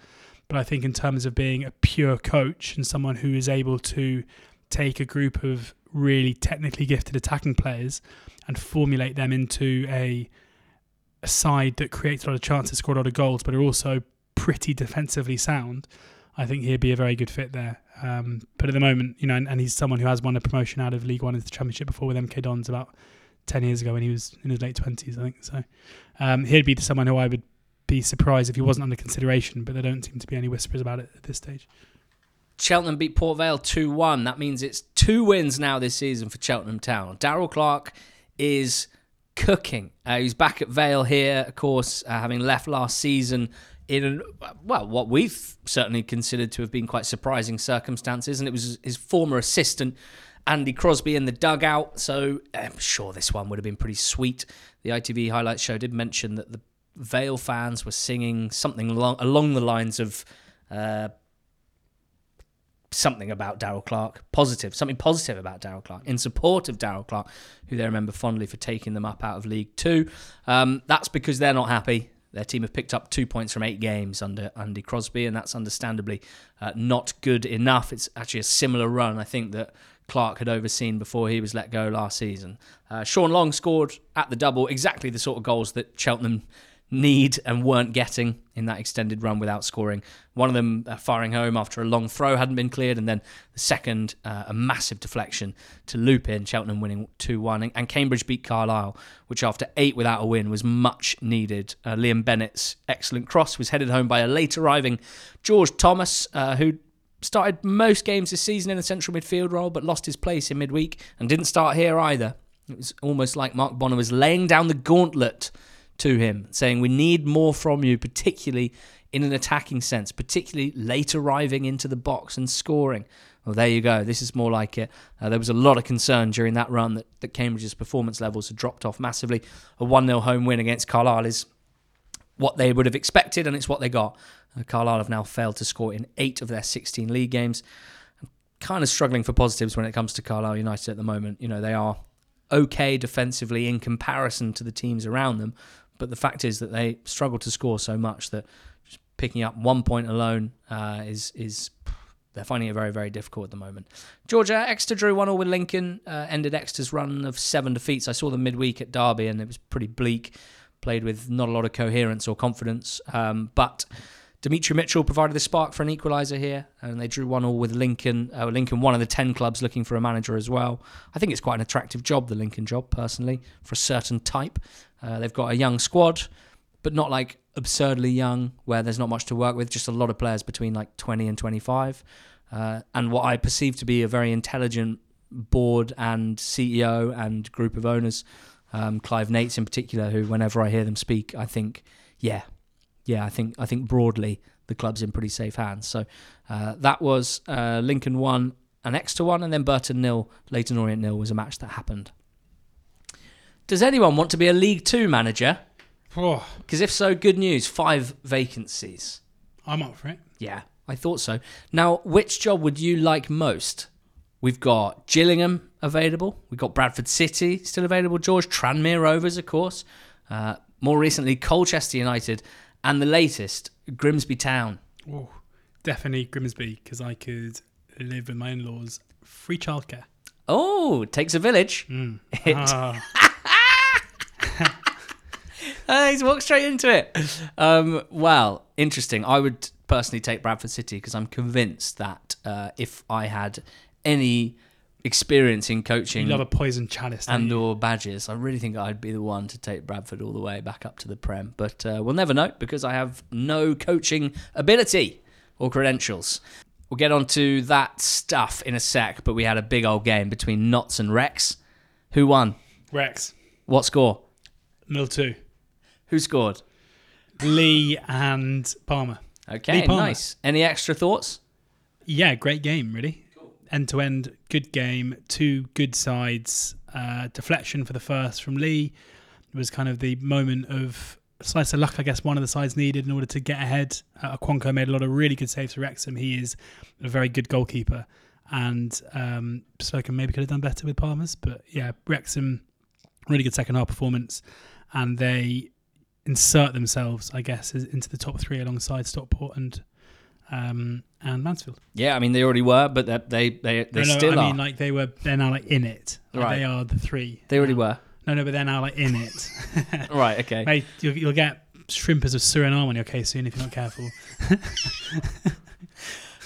But I think in terms of being a pure coach and someone who is able to take a group of really technically gifted attacking players and formulate them into a a side that creates a lot of chances, score a lot of goals, but are also pretty defensively sound, I think he'd be a very good fit there. Um, but at the moment, you know, and, and, he's someone who has won a promotion out of League One into the Championship before with MK Dons about ten years ago when he was in his late twenties, I think. So um, he'd be someone who I would be surprised if he wasn't under consideration, but there don't seem to be any whispers about it at this stage. Cheltenham beat Port Vale 2 1. That means it's two wins now this season for Cheltenham Town. Darrell Clarke is cooking. Uh, he's back at Vale here, of course, uh, having left last season in, well, what we've certainly considered to have been quite surprising circumstances. And it was his former assistant, Andy Crosby, in the dugout. So I'm sure this one would have been pretty sweet. The ITV highlights show did mention that the Vale fans were singing something along, along the lines of. Uh, something about Darrell Clarke, positive, something positive about Darrell Clarke, in support of Darrell Clarke, who they remember fondly for taking them up out of League Two. Um, that's because they're not happy. Their team have picked up two points from eight games under Andy Crosby, and that's understandably uh, not good enough. It's actually a similar run, I think, that Clarke had overseen before he was let go last season. Uh, Sean Long scored at the double, exactly the sort of goals that Cheltenham need and weren't getting in that extended run without scoring. One of them uh, firing home after a long throw hadn't been cleared, and then the second, uh, a massive deflection to loop in, Cheltenham winning 2 1. And Cambridge beat Carlisle, which after eight without a win was much needed. Uh, Liam Bennett's excellent cross was headed home by a late arriving George Thomas, uh, who started most games this season in the central midfield role, but lost his place in midweek and didn't start here either. It was almost like Mark Bonner was laying down the gauntlet to him, saying, We need more from you, particularly in an attacking sense, particularly late arriving into the box and scoring. Well, there you go. This is more like it. Uh, there was a lot of concern during that run that, that Cambridge's performance levels had dropped off massively. A 1 0 home win against Carlisle is what they would have expected, and it's what they got. Uh, Carlisle have now failed to score in eight of their 16 league games. I'm kind of struggling for positives when it comes to Carlisle United at the moment. You know, they are okay defensively in comparison to the teams around them, but the fact is that they struggle to score so much that picking up one point alone uh, is is they're finding it very very difficult at the moment. Georgia Exeter drew one all with Lincoln, uh, ended Exeter's run of seven defeats. I saw them midweek at Derby and it was pretty bleak. Played with not a lot of coherence or confidence, um, but. Demetri Mitchell provided the spark for an equaliser here, and they drew one all with Lincoln. Uh, Lincoln, one of the ten clubs looking for a manager as well. I think it's quite an attractive job, the Lincoln job, personally, for a certain type. Uh, they've got a young squad, but not like absurdly young, where there's not much to work with. Just a lot of players between like 20 and 25, uh, and what I perceive to be a very intelligent board and CEO and group of owners. Um, Clive Nates in particular, who whenever I hear them speak, I think, yeah, yeah, I think I think broadly the club's in pretty safe hands. So uh, that was uh, Lincoln one, an extra one, and then Burton nil, Leyton Orient nil was a match that happened. Does anyone want to be a League Two manager? Oh. Because if so, good news: five vacancies. I'm up for it. Yeah, I thought so. Now, which job would you like most? We've got Gillingham available. We've got Bradford City still available. George Tranmere Rovers, of course. Uh, more recently, Colchester United, and the latest, Grimsby Town. Oh, definitely Grimsby because I could live with my in-laws. Free childcare. Oh, takes a village. Mm. *laughs* *laughs* Ah. Uh, *laughs* he's walked straight into it. Um, well, interesting. I would personally take Bradford City because I'm convinced that uh, if I had any experience in you coaching love a poison chalice. and you? or badges, I really think I'd be the one to take Bradford all the way back up to the Prem. But uh, we'll never know because I have no coaching ability or credentials. We'll get on to that stuff in a sec, but we had a big old game between Notts and Rex. Who won? Rex. What score? Nil two. Who scored? Lee and Palmer. Okay, Palmer. nice. Any extra thoughts? Yeah, great game, really. End to end, good game. Two good sides. Uh, deflection for the first from Lee. It was kind of the moment of slice of luck, I guess, one of the sides needed in order to get ahead. Uh, made a lot of really good saves for Wrexham. He is a very good goalkeeper. And um, Slocombe maybe could have done better with Palmer's. But yeah, Wrexham, really good second half performance. And they insert themselves, I guess, into the top three alongside Stockport and um, and Mansfield. Yeah, I mean they already were, but they they they, they no, no, still I are. mean, like they were. They're now like in it. Like, Right. They are the three. they already now. were. No, no, but they're now like in it. *laughs* *laughs* Right. Okay. Mate, you'll, you'll get shrimpers of Suriname on your case soon if you're not careful. *laughs*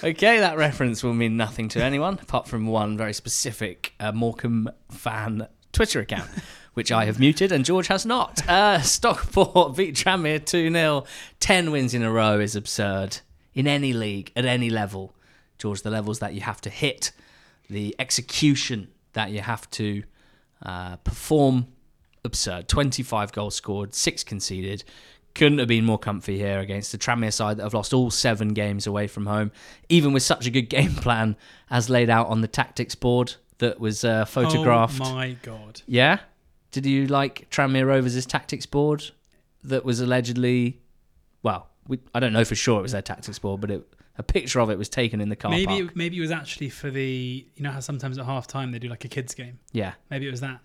Okay, that reference will mean nothing to anyone apart from one very specific uh, Morecambe fan Twitter account, which I have muted and George has not. Uh, Stockport beat Tranmere 2 0. 10 wins in a row is absurd in any league, at any level. George, the levels that you have to hit, the execution that you have to uh, perform, absurd. 25 goals scored, 6 conceded. Couldn't have been more comfy here against the Tranmere side that have lost all seven games away from home, even with such a good *laughs* game plan as laid out on the tactics board that was uh, photographed. Oh my god. Yeah? Did you like Tranmere Rovers' tactics board that was allegedly, well, we, I don't know for sure it was their tactics board, but it, a picture of it was taken in the car Maybe park. it, maybe it was actually for the you know how sometimes at half time they do like a kids game. yeah. Maybe it was that.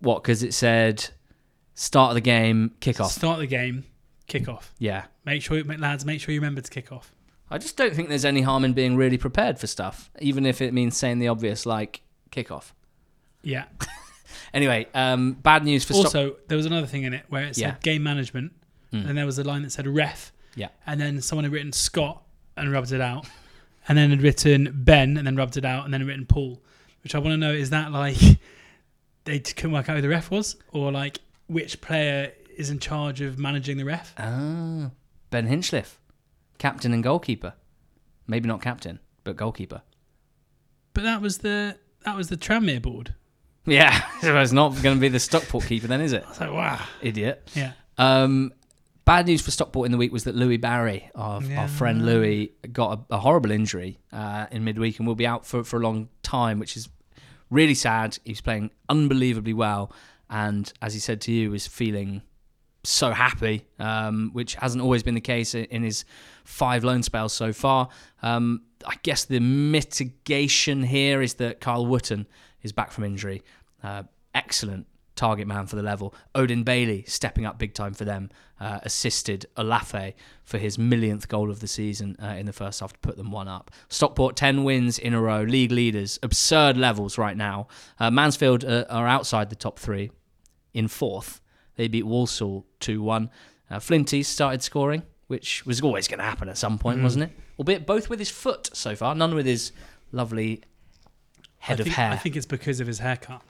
What? Because it said start of the game, kick off. Start the game, kick off. Yeah. Make sure lads, make sure you remember to kick off. I just don't think there's any harm in being really prepared for stuff, even if it means saying the obvious, like kick off. Yeah. *laughs* Anyway, um, bad news for Stock- also, there was another thing in it where it said Yeah. game management, Mm. and there was a line that said ref, Yeah. and then someone had written Scott and rubbed it out, and then had written Ben and then rubbed it out, and then had written Paul. Which I want to know is that like *laughs* they couldn't work out who the ref was, or like which player is in charge of managing the ref? Ah, Ben Hinchliffe, captain and goalkeeper. Maybe not captain, but goalkeeper. But that was the that was the Tranmere board. *laughs* Yeah, *laughs* so it's not going to be the Stockport keeper then, is it? I was like, wow. Idiot. Yeah. Um, bad news for Stockport in the week was that Louie Barry, our, Yeah. our friend Louie, got a, a horrible injury uh, in midweek and will be out for, for a long time, which is really sad. He was playing unbelievably well, and as he said to you, was feeling so happy, um, which hasn't always been the case in, his five loan spells so far. Um, I guess the mitigation here is that Kyle Wootton is back from injury. Uh, excellent target man for the level. Odin Bailey stepping up big time for them, uh, assisted Olaofe for his millionth goal of the season uh, in the first half to put them one up. Stockport 10 wins in a row, league leaders, absurd levels right now. Uh, Mansfield uh, are outside the top three in fourth. They beat Walsall 2 1. Uh, Flinty started scoring, which was always going to happen at some point, Mm. wasn't it? Albeit both with his foot so far, none with his lovely head I of think, hair. I think it's because of his haircut.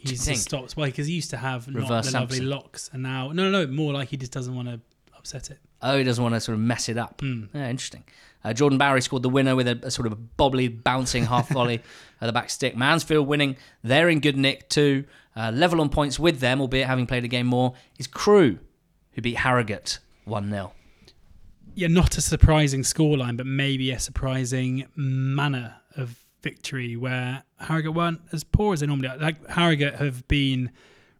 He just used to think? stop. Well, because he used to have not Reverse the lovely Samson. locks, and now no, no, no, more like he just doesn't want to upset it. Oh, he doesn't want to sort of mess it up. Hmm. Yeah, interesting. Uh, Jordan Bowery scored the winner with a, a sort of a bobbly, bouncing half *laughs* volley at the back stick. Mansfield winning. They're in good nick too. Uh, level on points with them, albeit having played a game more, is Crewe, who beat Harrogate 1 0. Yeah, not a surprising scoreline, but maybe a surprising manner of victory where Harrogate weren't as poor as they normally are. Like Harrogate have been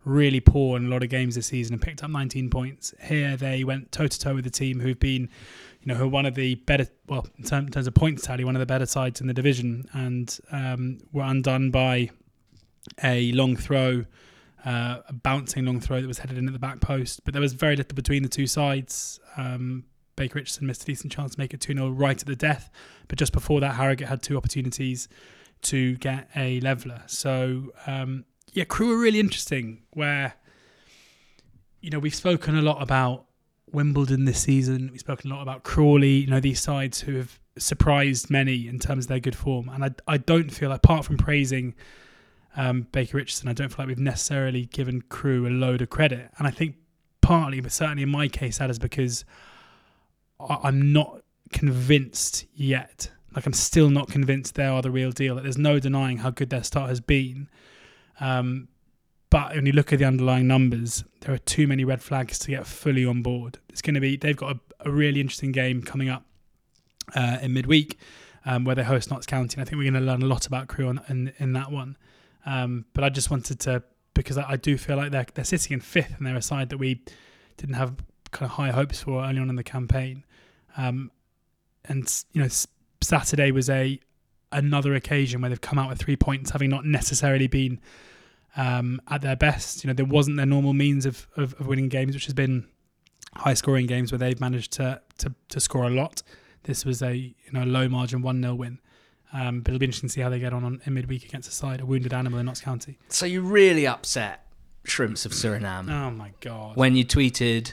really poor in a lot of games this season and picked up 19 points. Here they went toe to toe with the team who've been, you know, who are one of the better, well, in terms of points tally, one of the better sides in the division, and um, were undone by a long throw, uh, a bouncing long throw that was headed in at the back post. But there was very little between the two sides. Um, Baker Richardson missed a decent chance to make it 2 0 right at the death. But just before that, Harrogate had two opportunities to get a leveller. So, um, yeah, Crewe are really interesting where, you know, we've spoken a lot about Wimbledon this season. We've spoken a lot about Crawley, you know, these sides who have surprised many in terms of their good form. And I, I don't feel, apart from praising um, Baker Richardson, I don't feel like we've necessarily given Crewe a load of credit. And I think partly, but certainly in my case, that is because I'm not convinced yet. Like I'm still not convinced they are the real deal. Like, there's no denying how good their start has been. Um, but when you look at the underlying numbers, there are too many red flags to get fully on board. It's going to be they've got a, a really interesting game coming up uh, in midweek um, where they host Notts County. And I think we're going to learn a lot about Crewe on, in in that one. Um, but I just wanted to because I, I do feel like they're they're sitting in fifth and they're a side that we didn't have kind of high hopes for early on in the campaign. Um, and you know, Saturday was a another occasion where they've come out with three points, having not necessarily been um, at their best. You know, there wasn't their normal means of, of, of winning games, which has been high scoring games where they've managed to, to to score a lot. this was a you know low margin one 0 win. Um, but it'll be interesting to see how they get on, on in midweek against a side, a wounded animal in Notts County. So you really upset Shrimps of Suriname Oh my god! when you tweeted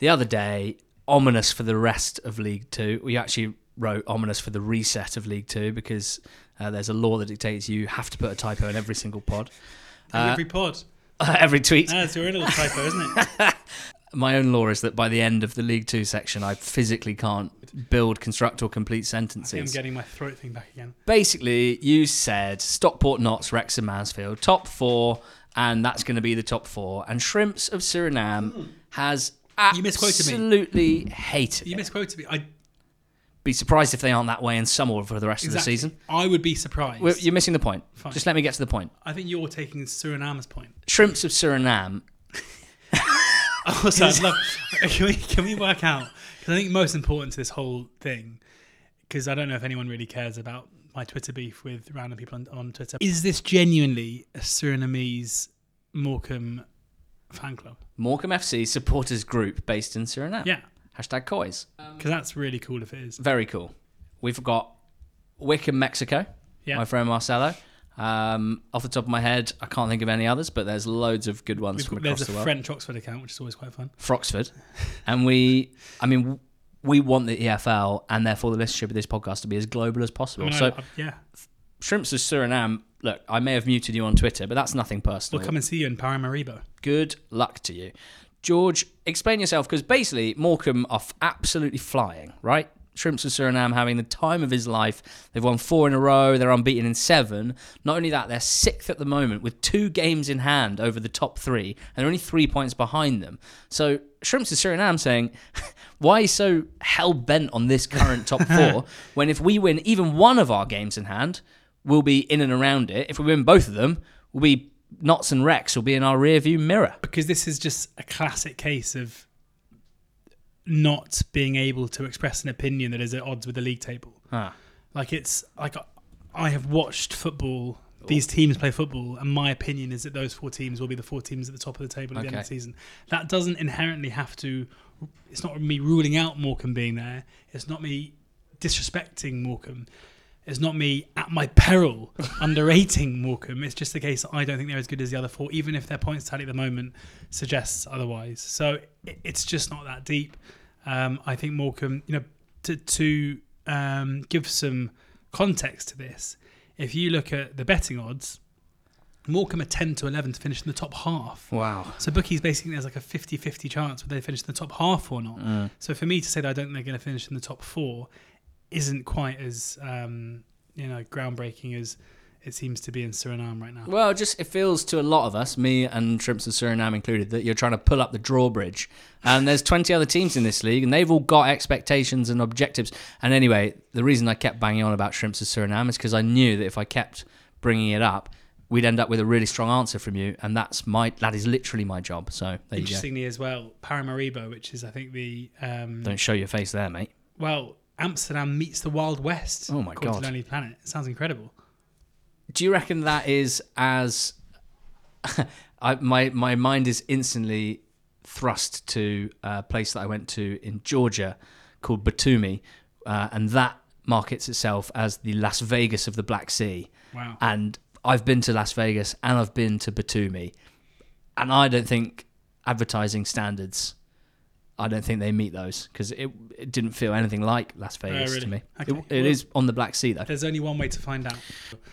the other day, ominous for the rest of League Two. We actually wrote ominous for the reset of League Two because uh, there's a law that dictates you have to put a typo in every single pod, *laughs* uh, Every pod. *laughs* every tweet. That's your own little typo, isn't it? *laughs* My own law is that by the end of the League Two section, I physically can't build, construct, or complete I think I'm getting my throat thing back again. Basically, you said Stockport, Notts, Wrexham, Mansfield, top four, and that's going to be the top four. And Shrimps of Suriname has You misquoted me. absolutely hated You it. misquoted me. I'd Be surprised if they aren't that way in some order for the rest of the season. I would be surprised. Well, You're missing the point. Fine. Just let me get to the point. I think you're taking Suriname's point. Shrimps of Suriname. *laughs* Oh, also, I'd love, *laughs* can we can we work out? Because I think most important to this whole thing, because I don't know if anyone really cares about my Twitter beef with random people on, on Twitter. Is this genuinely a Surinamese Morecambe fan club? Morecambe FC supporters group based in Suriname. Yeah, Hashtag Coys. because that's really cool if it is. Very cool. We've got Wycombe, Mexico. Yeah. My friend Marcelo. Um, off the top of my head, I can't think of any others, but there's loads of good ones We've from across there's the a world. French Oxford account, which is always quite fun. Froxford, and we, I mean, we want the EFL and therefore the listenership of this podcast to be as global as I possible. mean, I- so, I- yeah, Shrimps of Suriname. Look, I may have muted you on Twitter, but that's nothing personal. we'll come and see you in Paramaribo. Good luck to you. George, explain yourself because basically Morecambe are f- absolutely flying, right? Shrimps of Suriname having the time of his life. They've won four in a row. They're unbeaten in seven. Not only that, they're sixth at the moment with two games in hand over the top three, and they're only three points behind them. So Shrimps of Suriname saying, *laughs* why so hell bent on this current top *laughs* four when if we win even one of our games in hand, we'll be in and around it. If we win both of them, we'll be Notts and Rex will be in our rear view mirror. because this is just a classic case of not being able to express an opinion that is at odds with the league table. Ah. Like it's like I have watched football. These teams play football, and my opinion is that those four teams will be the four teams at the top of the table at the end of the season. That doesn't inherently have to. It's not me ruling out Morecambe being there. It's not me disrespecting Morecambe. It's not me at my peril *laughs* underrating Morecambe. It's just the case that I don't think they're as good as the other four, even if their points tally at the moment suggests otherwise. So it, it's just not that deep. Um, I think Morecambe, you know, to, to um, give some context to this, if you look at the betting odds, Morecambe are 10 to 11 to finish in the top half. Wow. So bookies basically there's like a 50-50 chance whether they finish in the top half or not. So for me to say that I don't think they're going to finish in the top four isn't quite as um, you know groundbreaking as it seems to be in Suriname right now. Well, just it feels to a lot of us, me and Shrimps of Suriname included, that you're trying to pull up the drawbridge. And there's 20 other teams in this league, and they've all got expectations and objectives. And anyway, the reason I kept banging on about Shrimps of Suriname is because I knew that if I kept bringing it up, we'd end up with a really strong answer from you, and that's my that is literally my job. So there you go. Interestingly as well, Paramaribo, which is I think the um, Don't show your face there, mate. well Amsterdam meets the Wild West. Oh my God. Lonely Planet. It sounds incredible. Do you reckon that is as *laughs* I, my my mind is instantly thrust to a place that I went to in Georgia called Batumi, uh, and that markets itself as the Las Vegas of the Black Sea. Wow. And I've been to Las Vegas and I've been to Batumi, and I don't think advertising standards. I don't think they meet those because it, it didn't feel anything like Las Vegas Oh, really? to me. Okay. It, it Well- is on the Black Sea though. There's only one way to find out.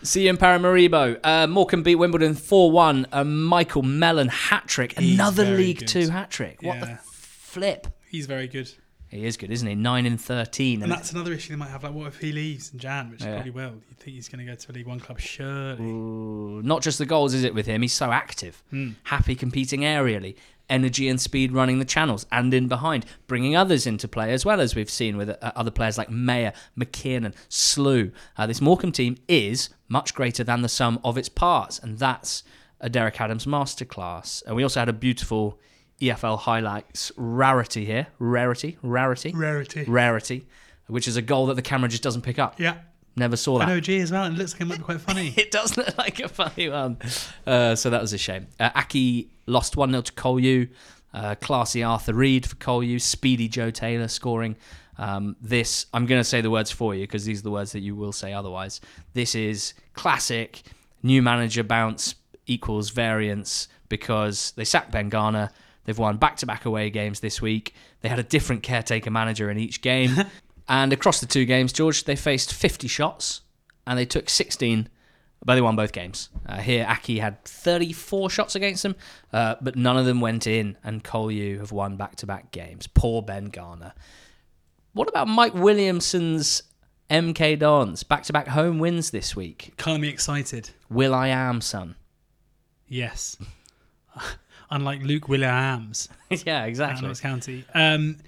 See you in Paramaribo. Uh, Morecambe beat Wimbledon 4 1. A Michael Mellon hat trick. Another League good. Two hat trick. What the flip? He's very good. He is good, isn't he? 9 in 13. And that's another issue they might have. Like, what if he leaves in Jan, which he Yeah. probably will? You think he's going to go to a League One club? Surely. Ooh, not just the goals, is it, with him? He's so active. Hmm. Happy competing aerially. Energy and speed running the channels and in behind, bringing others into play as well as we've seen with uh, other players like Mayor, McKiernan, Slew. Uh, this Morecambe team is much greater than the sum of its parts, and that's a Derek Adams masterclass. And we also had a beautiful EFL highlights rarity here, rarity, rarity, Rarity. rarity, which is a goal that the camera just doesn't pick up. Yeah. Never saw that. I know G as well. and It looks like it might be quite funny. *laughs* It does look like a funny one. Uh, so that was a shame. Uh, Aki lost 1 0 to Kolyu. Uh, classy Arthur Read for Colu, speedy Joe Taylor scoring. Um, this, I'm going to say the words for you because these are the words that you will say otherwise. This is classic new manager bounce equals variance because they sacked Ben Garner. They've won back to back away games this week. They had a different caretaker manager in each game. *laughs* and across the two games, George, they faced 50 shots and they took 16 but they won both games. Uh, here, Aki had 34 shots against them, uh, but none of them went in, and Colu have won back to back games. Poor Ben Garner. What about Mike Williamson's MK Dons? Back to back home wins this week. Can't be excited. Will I am, son. Yes. *laughs* Unlike Luke Williams. *laughs* yeah, exactly. Notts County. Um,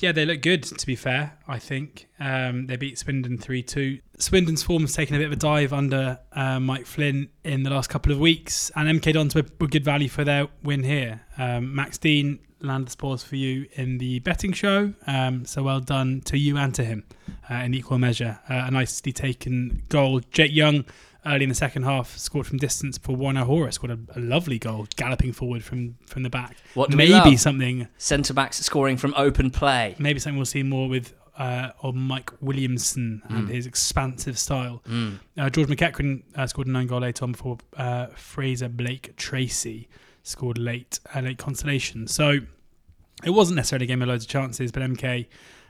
yeah, they look good, to be fair, I think. Um, they beat Swindon 3 2. Swindon's form has taken a bit of a dive under uh, Mike Flynn in the last couple of weeks, and MK Dons were, were good value for their win here. Um, Max Dean landed the spoils for you in the betting show, um, so well done to you and to him uh, in equal measure. Uh, a nicely taken goal. Jake Young early in the second half, scored from distance for Warren O'Hora. Scored a, a, lovely goal, galloping forward from from the back. What maybe something centre backs scoring from open play. Maybe something we'll see more with. Uh, or Mike Williamson and mm. his expansive style. Mm. Uh, George McEachran uh, scored a nine goal late on before uh, Fraser Blake Tracy scored late, uh, late consolation. So it wasn't necessarily a game of loads of chances, but MK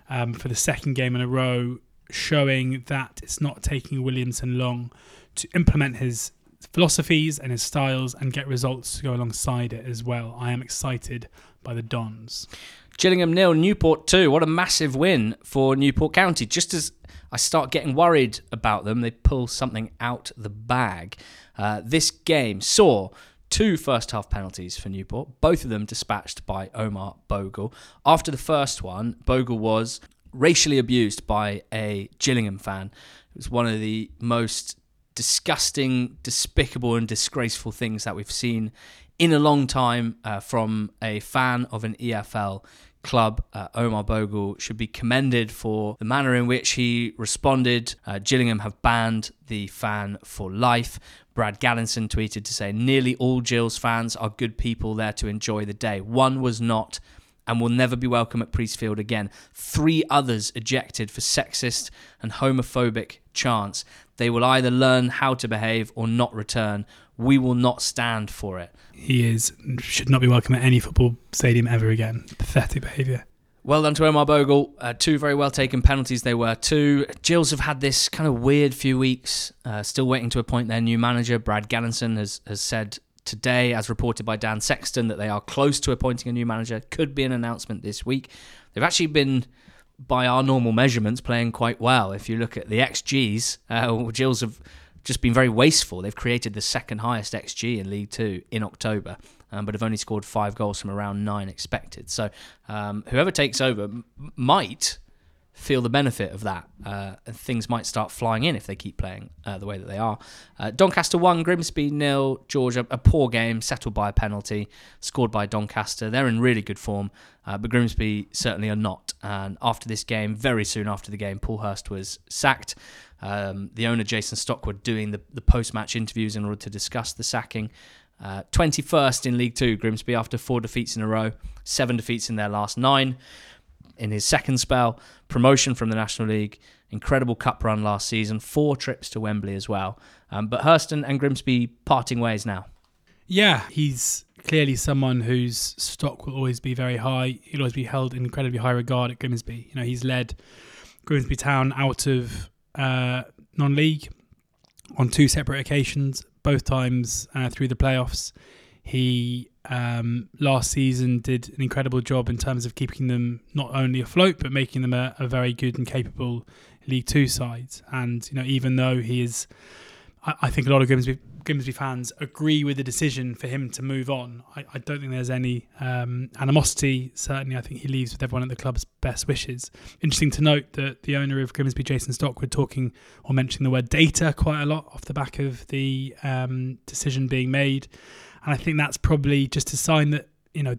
um, for the second game in a row showing that it's not taking Williamson long to implement his philosophies and his styles and get results to go alongside it as well. I am excited by the Dons. Gillingham nil, Newport two. What a massive win for Newport County. Just as I start getting worried about them, they pull something out the bag. Uh, this game saw two first half penalties for Newport, both of them dispatched by Omar Bogle. After the first one, Bogle was racially abused by a Gillingham fan. It was one of the most disgusting, despicable, and disgraceful things that we've seen in a long time uh, from a fan of an EFL club. Uh, Omar Bogle should be commended for the manner in which he responded. Uh, Gillingham have banned the fan for life. Brad Galinson tweeted to say, Nearly all Gills fans are good people there to enjoy the day. One was not and will never be welcome at Priestfield again. Three others ejected for sexist and homophobic chants. They will either learn how to behave or not return. We will not stand for it. He is should not be welcome at any football stadium ever again. Pathetic behaviour. Well done to Omar Bogle. Uh, two very well taken penalties they were. Two. Gills have had this kind of weird few weeks, uh, still waiting to appoint their new manager. Brad Galinson has, has said today, as reported by Dan Sexton, that they are close to appointing a new manager. Could be an announcement this week. They've actually been by our normal measurements, playing quite well. If you look at the XGs, uh, Gills have just been very wasteful. They've created the second highest XG in League Two in October, um, but have only scored five goals from around nine expected. So um, whoever takes over might feel the benefit of that. Uh, and things might start flying in if they keep playing uh, the way that they are. Uh, Doncaster 1, Grimsby nil. Georgia, a poor game, settled by a penalty, scored by Doncaster. They're in really good form, uh, but Grimsby certainly are not. And after this game, very soon after the game, Paul Hurst was sacked. Um, the owner, Jason Stockwood, doing the, the post match interviews in order to discuss the sacking. Uh, 21st in League Two, Grimsby, after four defeats in a row, seven defeats in their last nine in his second spell, promotion from the National League, incredible cup run last season, four trips to Wembley as well. Um, but Hurston and Grimsby parting ways now. Yeah, he's clearly someone whose stock will always be very high. He'll always be held in incredibly high regard at Grimsby. You know, he's led Grimsby Town out of uh, non-league on two separate occasions, both times uh, through the playoffs. He um, last season did an incredible job in terms of keeping them not only afloat but making them a, a very good and capable League Two side. And you know, even though he is, I, I think a lot of Grimsby, Grimsby fans agree with the decision for him to move on. I, I don't think there's any um, animosity. Certainly, I think he leaves with everyone at the club's best wishes. Interesting to note that the owner of Grimsby, Jason Stockwood, talking or mentioning the word data quite a lot off the back of the um, decision being made. And I think that's probably just a sign that, you know,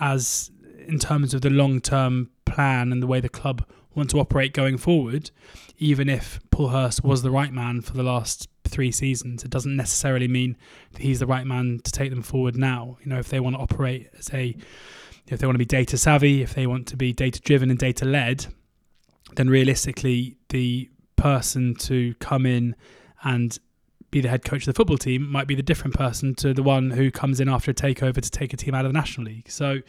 as in terms of the long term plan and the way the club want to operate going forward, even if Paul Hurst was the right man for the last three seasons, it doesn't necessarily mean that he's the right man to take them forward now. You know, if they want to operate as a, if they want to be data savvy, if they want to be data driven and data led, then realistically, the person to come in and be the head coach of the football team might be the different person to the one who comes in after a takeover to take a team out of the National League. So,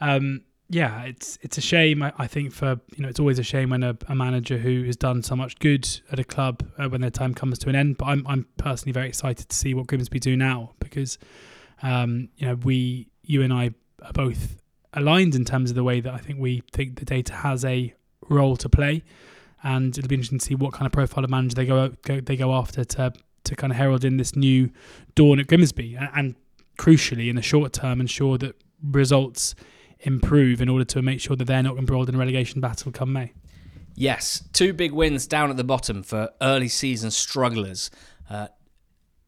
um, yeah, it's it's a shame. I, I, think for you know, it's always a shame when a, a manager who has done so much good at a club uh, when their time comes to an end. But I'm I'm personally very excited to see what Grimsby do now because, um, you know, we you and I are both aligned in terms of the way that I think we think the data has a role to play, and it'll be interesting to see what kind of profile of manager they go, go they go after to to kind of herald in this new dawn at Grimsby, and, and crucially in the short term ensure that results improve in order to make sure that they're not embroiled in a relegation battle come May. Yes, two big wins down at the bottom for early season strugglers. Uh,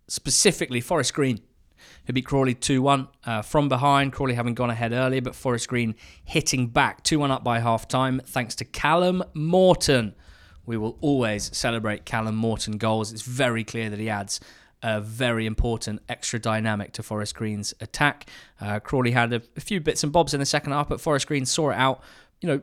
specifically, Forest Green, who beat Crawley 2 1 uh, from behind. Crawley having gone ahead earlier, but Forest Green hitting back 2 1 up by half time thanks to Callum Morton. We will always celebrate Callum Morton goals. It's very clear that he adds a very important extra dynamic to Forest Green's attack. Uh, Crawley had a, a, few bits and bobs in the second half, but Forest Green saw it out. You know,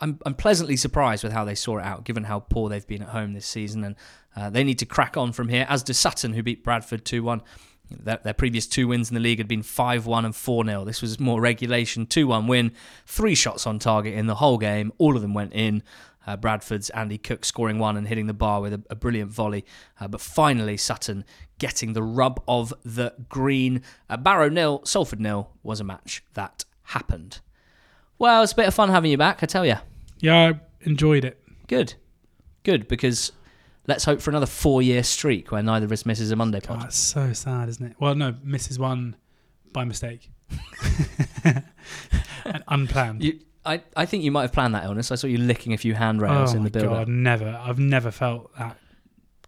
I'm, I'm pleasantly surprised with how they saw it out, given how poor they've been at home this season, and uh, they need to crack on from here. As does Sutton, who beat Bradford 2 1. Their, their, previous two wins in the league had been 5 1 and 4 0. This was more regulation 2 1 win. Three shots on target in the whole game. All of them went in. Uh, Bradford's Andy Cook scoring one and hitting the bar with a, a brilliant volley. Uh, but finally, Sutton getting the rub of the green. Uh, Barrow nil, Salford nil was a match that happened. Well, it's a bit of fun having you back, I tell you. Yeah, I enjoyed it. Good. Good, because let's hope for another four year streak where neither of us misses a Monday pod. God, it's so sad, isn't it? Well, no, misses one by mistake. *laughs* *laughs* and unplanned. You, I, I think you might have planned that illness. I saw you licking a few handrails oh in the build. God, never. I've never felt that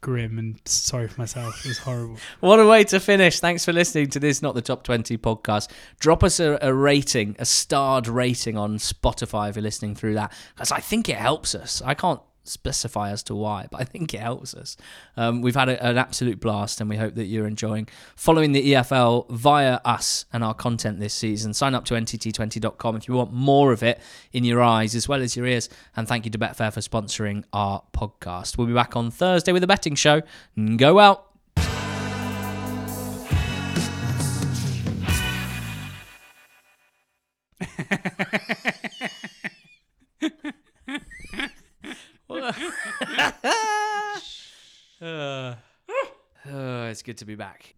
grim and sorry for myself. It was horrible. *laughs* what a way to finish. Thanks for listening to this Not the Top 20 podcast. Drop us a, a rating, a starred rating on Spotify if you're listening through that, because I think it helps us. I can't specify as to why, but I think it helps us. Um, we've had a, an absolute blast, and we hope that you're enjoying following the EFL via us and our content this season. Sign up to NTT20.com if you want more of it in your eyes as well as your ears. And thank you to Betfair for sponsoring our podcast. We'll be back on Thursday with a betting show. Go out. *laughs* *laughs* uh, *sighs* uh, it's good to be back.